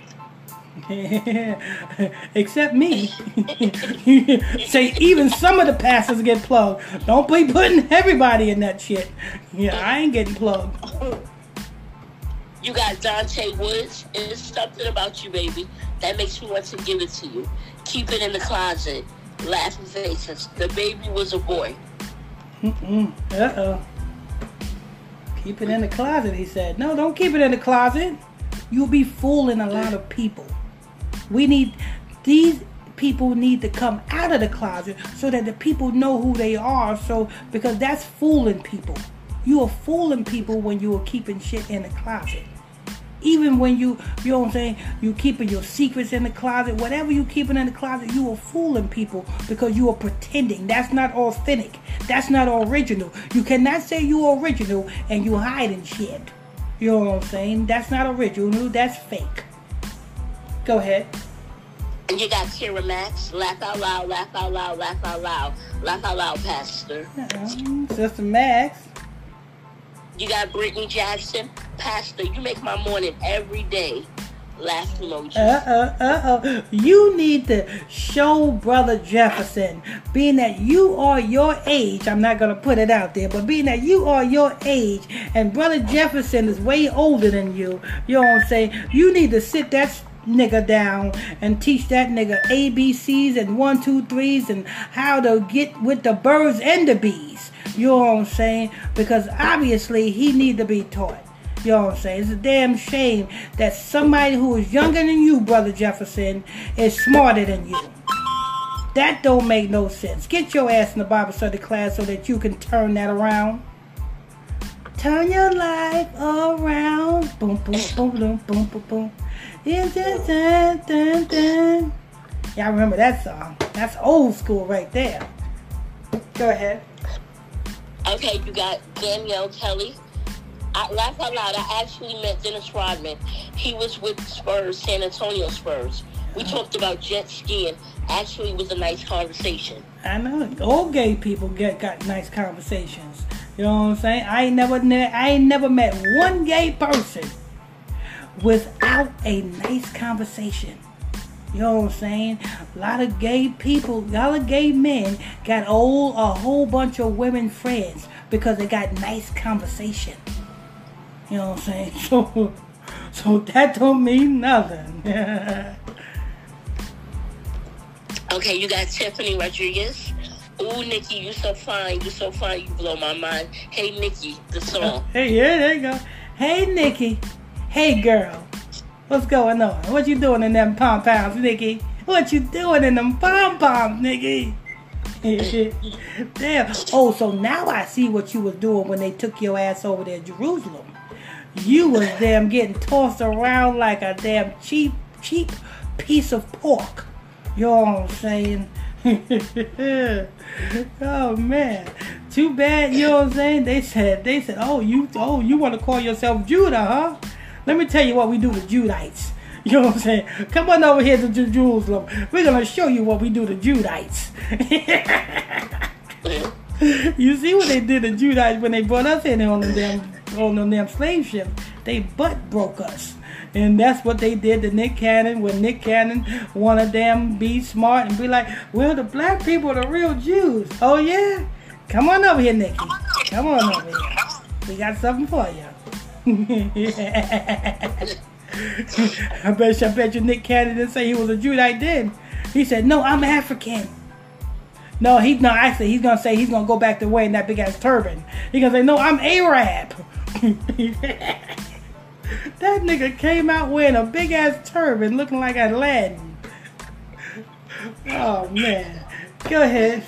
S1: Except me. Say even some of the pastors get plugged. Don't be putting everybody in that shit. Yeah, I ain't getting plugged.
S3: You got Dante Woods. It's something about you, baby, that makes me want to give it to you. Keep it in the closet. Laughing faces. The baby was a boy.
S1: Uh-oh. Keep it in the closet, he said. No, don't keep it in the closet. You'll be fooling a lot of people. We need these people need to come out of the closet so that the people know who they are. So because that's fooling people. You are fooling people when you are keeping shit in the closet. Even when you, you know what I'm saying, you keeping your secrets in the closet, whatever you keeping in the closet, you are fooling people because you are pretending. That's not authentic. That's not original. You cannot say you are original and you hiding shit. You know what I'm saying? That's not original. That's fake. Go ahead.
S3: And you got Kira Max. Laugh out loud, laugh out loud, laugh out loud. Laugh out loud, Pastor.
S1: Uh-uh. Sister Max.
S3: You got Brittany Jackson. Pastor, you make my morning every day. Laugh emoji.
S1: Uh uh uh uh. You need to show Brother Jefferson, being that you are your age. I'm not gonna put it out there, but being that you are your age, and Brother Jefferson is way older than you. You know what I'm saying? You need to sit that nigga down and teach that nigga ABCs and one, two, threes and how to get with the birds and the bees. You know what I'm saying? Because obviously he need to be taught. You know what I'm saying? It's a damn shame that somebody who is younger than you, Brother Jefferson, is smarter than you. That don't make no sense. Get your ass in the Bible study class so that you can turn that around. Turn your life around. Boom, boom, boom, boom, boom, boom, boom. Dun, dun, dun. Y'all remember that song? That's old school right there. Go ahead.
S3: Okay, you got Danielle Kelly. I, laugh out loud. I actually met Dennis Rodman. He was with Spurs, San Antonio Spurs. We oh. talked about jet skiing. Actually, it was a nice conversation.
S1: I know all gay people get got nice conversations. You know what I'm saying? I ain't never ne- I ain't never met one gay person without a nice conversation. You know what I'm saying? A lot of gay people, a lot of gay men got all a whole bunch of women friends because they got nice conversation. You know what I'm saying? So, so that don't mean nothing.
S3: Okay, you got Tiffany Rodriguez. Ooh, Nikki, you so fine. You so fine. You blow my mind. Hey, Nikki, the song.
S1: hey, yeah, there you go. Hey, Nikki. Hey, girl. What's going on? What you doing in them pom poms, Nikki? What you doing in them pom poms, Nikki? Damn. Oh, so now I see what you was doing when they took your ass over there Jerusalem. You was damn getting tossed around like a damn cheap, cheap piece of pork. You know what I'm saying? oh man. Too bad, you know what I'm saying? They said they said, Oh, you oh you wanna call yourself Judah, huh? Let me tell you what we do to Judites. You know what I'm saying? Come on over here to Jer- Jerusalem. We're gonna show you what we do to Judites. you see what they did to Judites when they brought us in on them damn on them damn slave ships. They butt broke us. And that's what they did to Nick Cannon when Nick Cannon wanted them be smart and be like, well, the black people are the real Jews. Oh, yeah? Come on over here, Nicky. Come on over here. We got something for you. I bet you, I bet you Nick Cannon didn't say he was a Jew. Judite then. He said, no, I'm African. No, he no. Actually, he's gonna say he's gonna go back to wearing that big ass turban. He's gonna say, "No, I'm Arab." that nigga came out wearing a big ass turban, looking like Aladdin. Oh man, go ahead.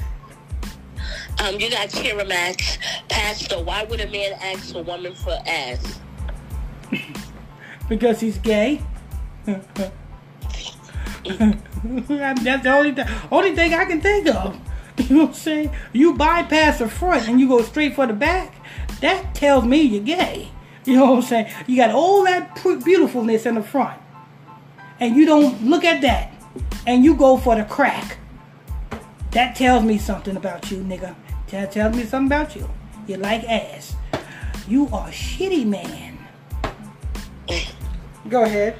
S3: Um, you got Kira Max, Pastor. Why would a man ask a woman for ass?
S1: because he's gay. That's the only th- only thing I can think of. You know what I'm saying? You bypass the front and you go straight for the back. That tells me you're gay. You know what I'm saying? You got all that beautifulness in the front, and you don't look at that, and you go for the crack. That tells me something about you, nigga. That tells me something about you. You like ass. You are shitty man. Go ahead.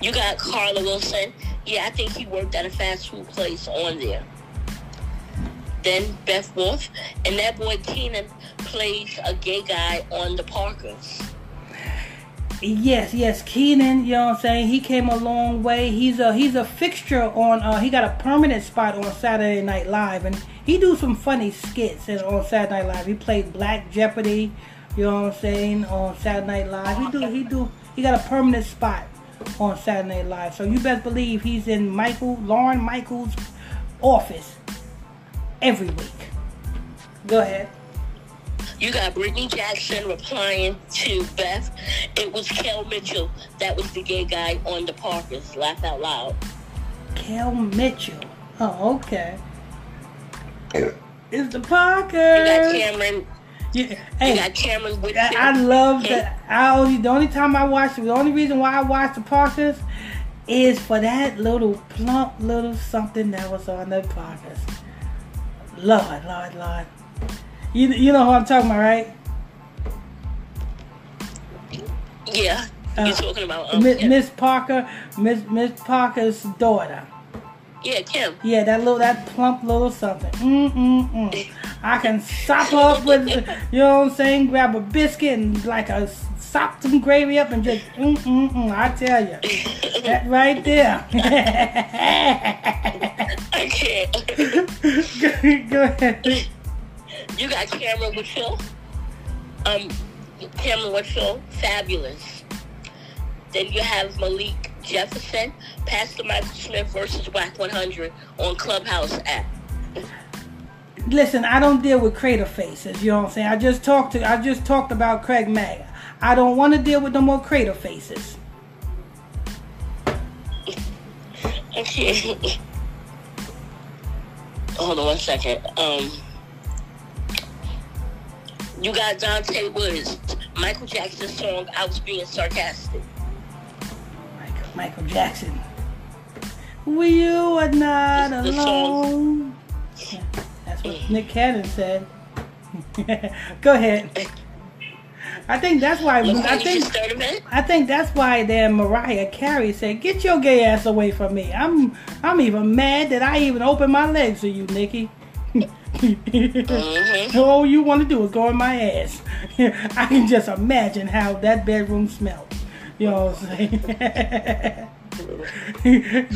S3: You got Carla Wilson. Yeah, I think he worked at a fast food place on there. Then Beth Wolf, and that boy Kenan plays a gay guy on the Parkers.
S1: Yes, yes, Kenan, you know what I'm saying? He came a long way. He's a he's a fixture on uh he got a permanent spot on Saturday Night Live and he do some funny skits on Saturday Night Live. He played Black Jeopardy, you know what I'm saying, on Saturday Night Live. He do he do he got a permanent spot on Saturday Night Live. So you best believe he's in Michael Lorne Michaels office every week. Go ahead.
S3: You got Brittany Jackson replying to Beth. It was Kel Mitchell that was the gay guy on the Parkers. Laugh out loud.
S1: Kel Mitchell. Oh, okay. It's the Parkers.
S3: You got
S1: Parker.
S3: Cameron.
S1: Yeah. Hey,
S3: got Cameron Whitfield.
S1: I, I love that. I only the only time I watch it, the only reason why I watch the Parkers is for that little plump little something that was on the Parkers. Lord, Lord, Lord. You you know who I'm talking about, right?
S3: Yeah.
S1: Uh,
S3: You're talking about um,
S1: Miss. Miss Parker, Miss Miss Parker's daughter.
S3: Yeah, Kim.
S1: Yeah, that little, that plump little something. Mm mm mm. I can sop up with, you know what I'm saying? Grab a biscuit and like a sop some gravy up and just mm mm mm. I tell you, that right there.
S3: I can't.
S1: go, go ahead.
S3: You got Cameron Whitfield. Um, Cameron Whitfield, fabulous. Then you have Malik Jefferson, Pastor Michael Smith versus Wack 100 on Clubhouse app.
S1: Listen, I don't deal with crater faces. You know what I'm saying? I just talked to, I just talked about Craig Mack. I don't want to deal with no more crater faces.
S3: Okay. Hold on one second. Um, you got Dante Woods, Michael Jackson's song "I Was Being Sarcastic."
S1: Michael, Michael Jackson. We you are not
S3: The- the song.
S1: alone. Yeah, that's what Nick Cannon said. Go ahead. I think that's why. I think. I think that's why then Mariah Carey said, "Get your gay ass away from me." I'm. I'm even mad that I even opened my legs to you, Nikki.
S3: Mhm.
S1: All you want to do is go in my ass. I can just imagine how that bedroom smelled. You know what I'm saying?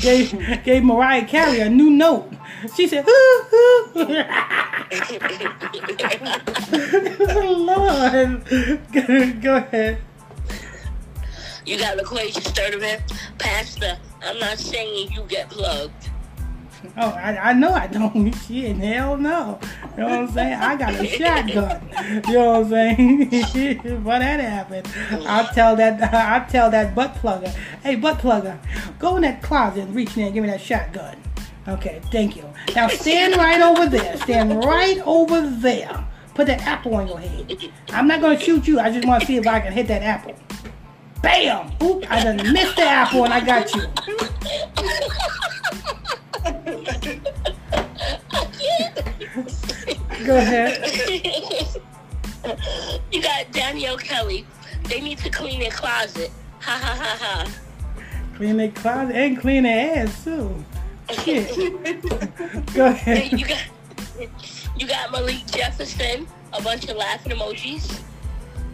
S1: gave, gave Mariah Carey a new note. She said, "Ooh, ooh." Lord. Go, go ahead.
S3: You got LaQuasia Sturdivant, Pastor. I'm not saying you get plugged.
S1: Oh, I, I know I don't. Shit, hell no. You know what I'm saying? I got a shotgun. You know what I'm saying? For that happened, I'll tell that I'll tell that butt plugger, hey butt plugger, go in that closet and reach in there and give me that shotgun. Okay, thank you. Now stand right over there. Stand right over there. Put that apple on your head. I'm not gonna shoot you. I just want to see if I can hit that apple. Bam! Oop! I done missed the apple and I got you. Go ahead.
S3: you got Danielle Kelly. They need to clean their closet. Ha ha ha ha.
S1: Clean their closet and clean their ass too. Shit. Go ahead.
S3: you got you got Malik Jefferson, a bunch of laughing emojis.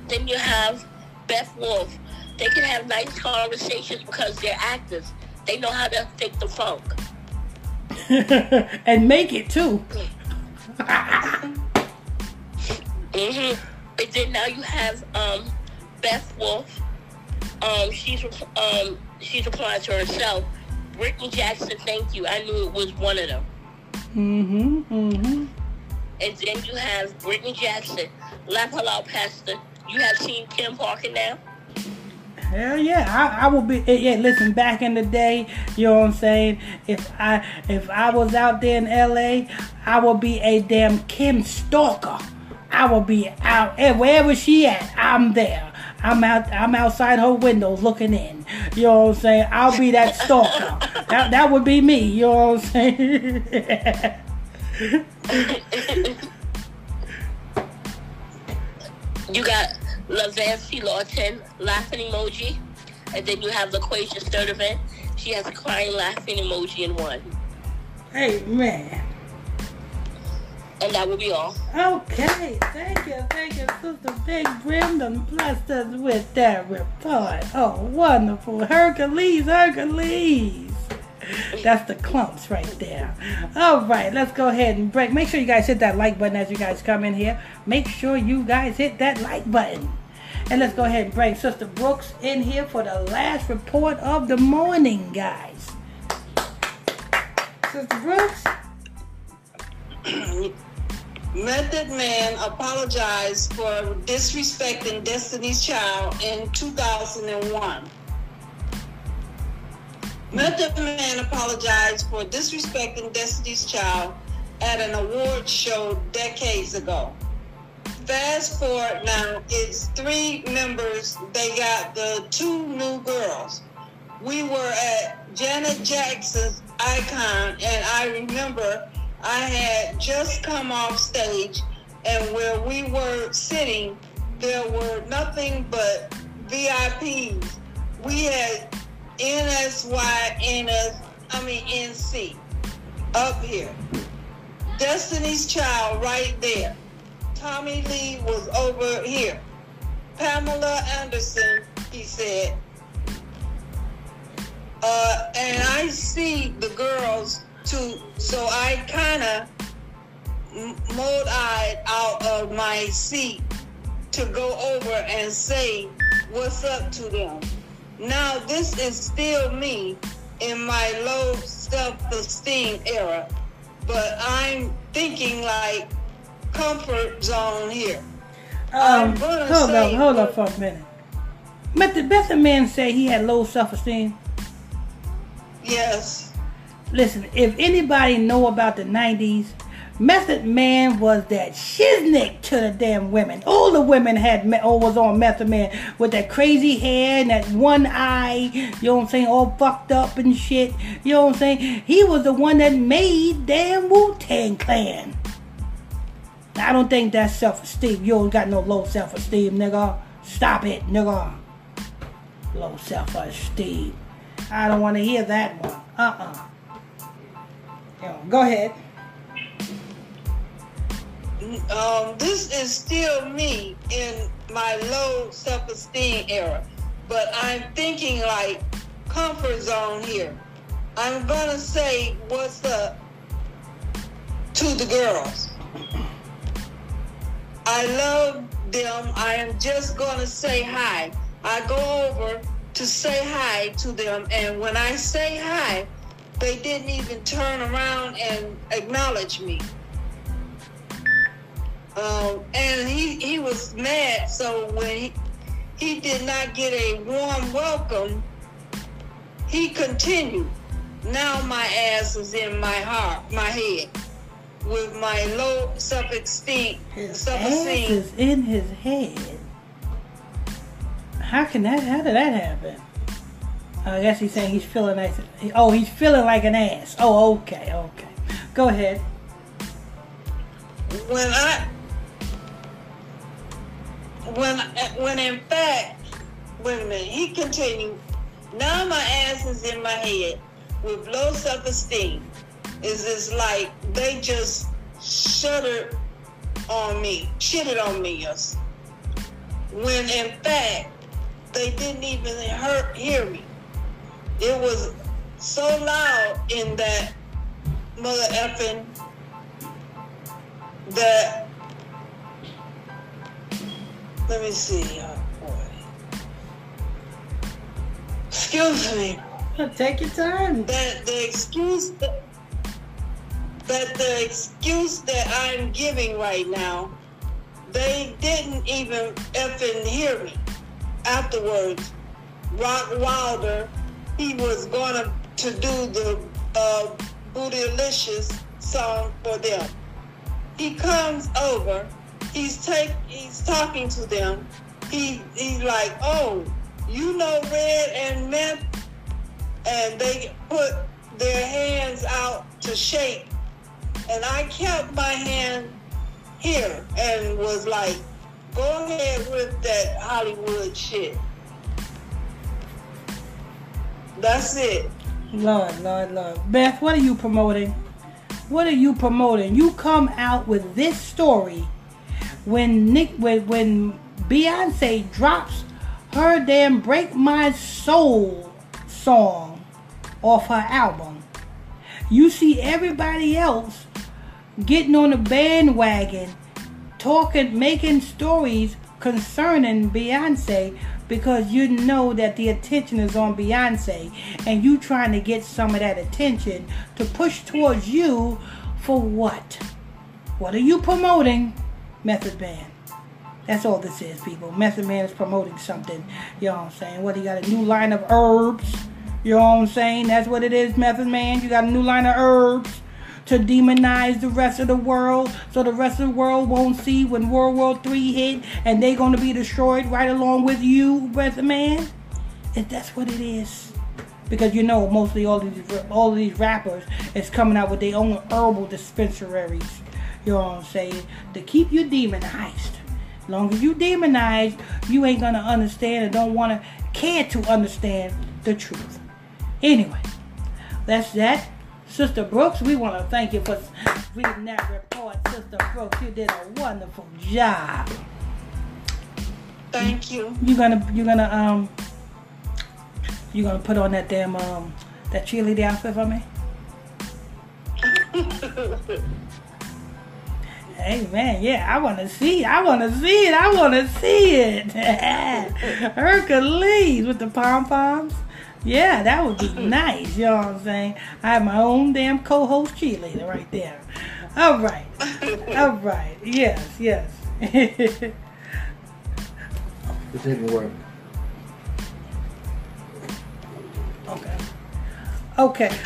S3: Then you have Beth Wolf. They can have nice conversations because they're actors. They know how to fake the funk.
S1: and make it too.
S3: hmm And then now you have um, Beth Wolf. Um, she's um, she's applying to herself. Brittany Jackson, thank you. I knew it was one of them.
S1: Mm-hmm. Mm-hmm.
S3: And then you have Brittany Jackson, La Halal Pastor. You have seen Kim Parker now.
S1: Hell yeah, I, I will be. eh, Yeah, listen. Back in the day, you know what I'm saying. If I if I was out there in L.A., I would be a damn Kim stalker. I will be out wherever she at. I'm there. I'm out. I'm outside her windows looking in. You know what I'm saying. I'll be that stalker. that that would be me. You know what I'm saying.
S3: You got LaVancy Lawton, laughing emoji. And then you have LaQuasia Sturdivant. She has a crying laughing emoji in one.
S1: hey man.
S3: And that will be all.
S1: Okay, thank you, thank you, Sister Big Brim done blessed us with that report. Oh, wonderful. Hercules, Hercules. That's the clumps right there. All right, let's go ahead and break. Make sure you guys hit that like button as you guys come in here. Make sure you guys hit that like button. And let's go ahead and bring Sister Brooks in here for the last report of the morning, guys. Sister Brooks?
S4: Method Man apologized for disrespecting Destiny's Child in 2001. Method Man apologized for disrespecting Destiny's Child at an award show decades ago. Fast forward now, it's three members. They got the two new girls. We were at Janet Jackson's icon, and I remember I had just come off stage, and where we were sitting, there were nothing but VIPs. We had NSY, NS, I mean NC up here. Destiny's Child right there. Tommy Lee was over here. Pamela Anderson, he said. Uh, and I see the girls too, so I kind of mode-eyed out of my seat to go over and say what's up to them. Now this is still me in my low self-esteem era, but I'm thinking like comfort zone here.
S1: Um, hold up, hold up for a minute. But the best man say he had low self-esteem.
S4: Yes.
S1: Listen, if anybody know about the '90s, Method Man was that shiznick to the damn women. All the women had me- or was on Method Man with that crazy hair and that one eye. You know what I'm saying? All fucked up and shit. You know what I'm saying? He was the one that made damn Wu Tang Clan. I don't think that's self-esteem. You don't got no low self-esteem, nigga. Stop it, nigga. Low self-esteem. I don't want to hear that one. Uh-uh. Yo, go ahead.
S4: um, this is still me in my low self-esteem era, but I'm thinking like comfort zone here. I'm gonna say what's up to the girls. I love them. I am just gonna say hi. I go over to say hi to them, and when I say hi, they didn't even turn around and acknowledge me. Um, and he, he was mad. So when he, he did not get a warm welcome, he continued. Now my ass is in my heart, my head, with my low self-esteem.
S1: His ass
S4: self-esteem.
S1: is in his head. How can that? How did that happen? Oh, I guess he's saying he's feeling nice. Oh, he's feeling like an ass. Oh, okay, okay. Go ahead.
S4: When I, when when in fact, wait a minute, he continued. Now my ass is in my head with low self-esteem. Is this like they just shuttered on me, shitted on me, yes. When in fact they didn't even hurt, hear me. It was so loud in that mother effing that let me see. Oh boy. Excuse me.
S1: Take your time.
S4: That the excuse that, that the excuse that I'm giving right now, they didn't even effing hear me. Afterwards, Rockwilder, he was gonna to do the uh, Bootylicious song for them. He comes over, he's take he's talking to them. He he's like, oh, you know Red and Meth, and they put their hands out to shake, and I kept my hand here and was like, go ahead with that Hollywood shit. That's it.
S1: Lord, Lord, Lord. Meth, what are you promoting? What are you promoting? You come out with this story when Nick when when Beyonce drops her damn Break My Soul song off her album. You see everybody else getting on the bandwagon, talking, making stories concerning Beyonce because you know that the attention is on Beyonce and you trying to get some of that attention to push towards you for what? What are you promoting? Method Man. That's all this is, people. Method Man is promoting something. You know what I'm saying? What, he got a new line of herbs? You know what I'm saying? That's what it is, Method Man. You got a new line of herbs to demonize the rest of the world so the rest of the world won't see when World War III hit and they're going to be destroyed right along with you, brother Man? If that's what it is. Because you know, mostly all these all of these rappers is coming out with their own herbal dispensaries. You know what I'm saying? To keep you demonized. Long as you demonized, you ain't gonna understand and don't wanna care to understand the truth. Anyway, that's that. Sister Brooks, we want to thank you for reading that report. Sister Brooks, you did a wonderful job.
S4: Thank you.
S1: You're gonna you're gonna um you're gonna put on that damn um that cheerleader outfit for me? Hey man, yeah, I want to see. it. I want to see it. I want to see it. Hercules with the pom poms. Yeah, that would be nice. You know what I'm saying? I have my own damn co-host cheerleader right there. All right, all right. Yes, yes.
S5: It didn't work.
S1: Okay. Okay.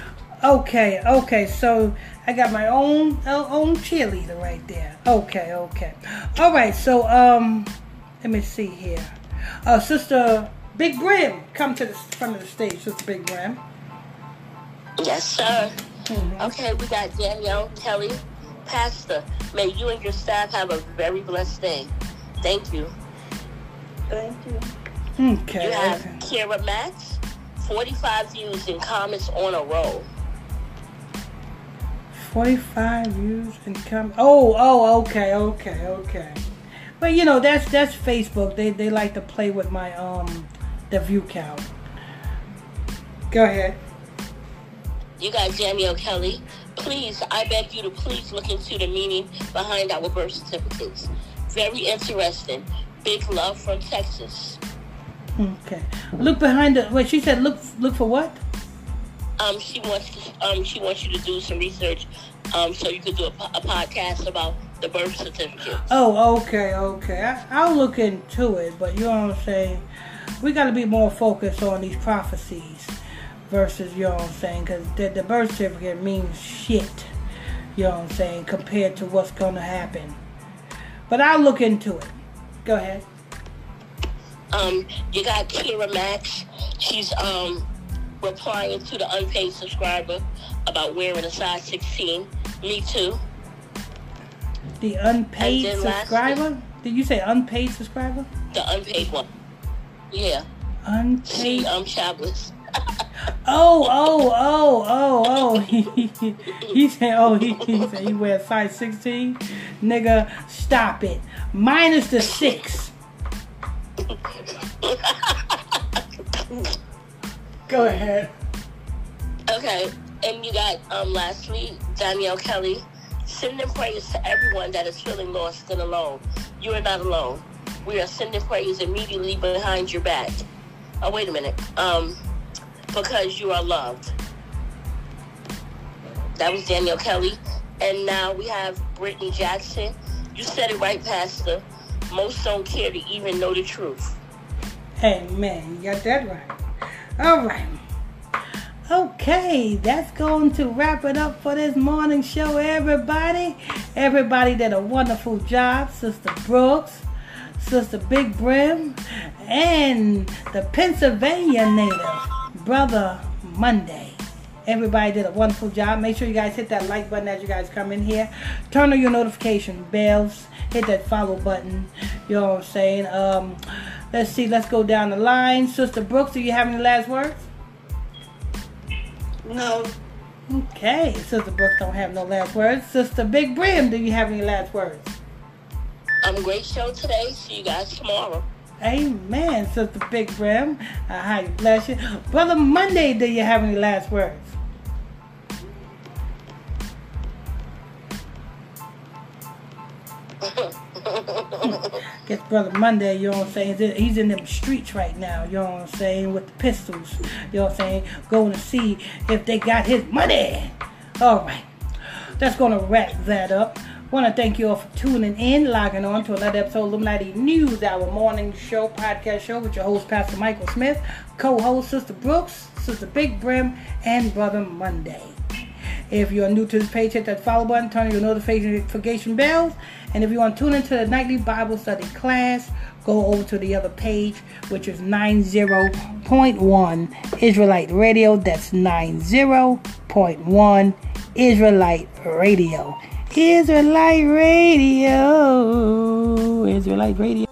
S1: Okay. Okay. So I got my own uh, own cheerleader right there. Okay. Okay. All right. So um, let me see here. Uh, Sister Big Brim, come to the front of the stage, Sister Big Brim.
S3: Yes, sir.
S1: Mhm.
S3: Okay, we got Danielle Kelly. Pastor, may you and your staff have a very blessed day. Thank you.
S4: Thank you.
S1: Okay.
S3: You have
S1: okay.
S3: Kira Max, 45 views and comments on a roll.
S1: 45 views and come. Oh, oh, okay, okay, okay. But you know that's that's Facebook. They they like to play with my um the view count. Go ahead.
S3: You got Danielle Kelly. Please, I beg you to please look into the meaning behind our birth certificates. Very interesting. Big love from Texas.
S1: Okay. Look behind the. Wait, she said look look for what?
S3: Um, she wants to, um, she wants you to do some research, um, so you could do a, a podcast about the birth certificate.
S1: Oh, okay, okay. I, I'll look into it, but you know what I'm saying. We got to be more focused on these prophecies versus you know what I'm saying, because the, the birth certificate means shit. You know what I'm saying, compared to what's gonna happen. But I'll look into it. Go ahead.
S3: Um, you got Kira Max. She's um replying to the unpaid subscriber about wearing a size 16. Me too.
S1: The unpaid subscriber? Did you say unpaid subscriber?
S3: The unpaid one. Yeah.
S1: Unpaid.
S3: Um Shabless.
S1: Oh, oh, oh, oh, oh. He, he, he said, oh, he, he said he wears size 16. Nigga, stop it. Minus the six. Go ahead.
S3: Okay. And you got, um, lastly, Danielle Kelly. Sending prayers to everyone that is feeling lost and alone. You are not alone. We are sending prayers immediately behind your back. Oh, wait a minute. Um, because you are loved. That was Danielle Kelly. And now we have Brittany Jackson. You said it right, Pastor. Most don't care to even know the truth.
S1: Amen. You got that right. All right. Okay, that's going to wrap it up for this morning show, everybody. Everybody did a wonderful job. Sister Brooks, Sister Big Brim, and the Pennsylvania native, Brother Monday. Everybody did a wonderful job. Make sure you guys hit that like button as you guys come in here. Turn on your notification bells. Hit that follow button. You know what I'm saying? Um, let's see. Let's go down the line. Sister Brooks, do you have any last words?
S4: No.
S1: Okay. Sister Brooks don't have no last words. Sister Big Brim, do you have any last words?
S3: Um, great show today. See you guys tomorrow.
S1: Amen, Sister Big Brim. I how you bless you. Brother Monday, do you have any last words? Guess Brother Monday, you know what I'm saying? He's in them streets right now, you know what I'm saying, with the pistols, you know what I'm saying? Going to see if they got his money. All right, that's going to wrap that up. Want to thank you all for tuning in, logging on to another episode of Illuminati News, our morning show, podcast show with your host, Pastor Michael Smith, co host, Sister Brooks, Sister Big Brim, and Brother Monday. If you're new to this page, hit that follow button, turn on your notification bells. And if you want to tune into the nightly Bible study class, go over to the other page, which is 90.1 Israelite Radio. That's 90.1 Israelite Radio. Israelite Radio. Israelite Radio.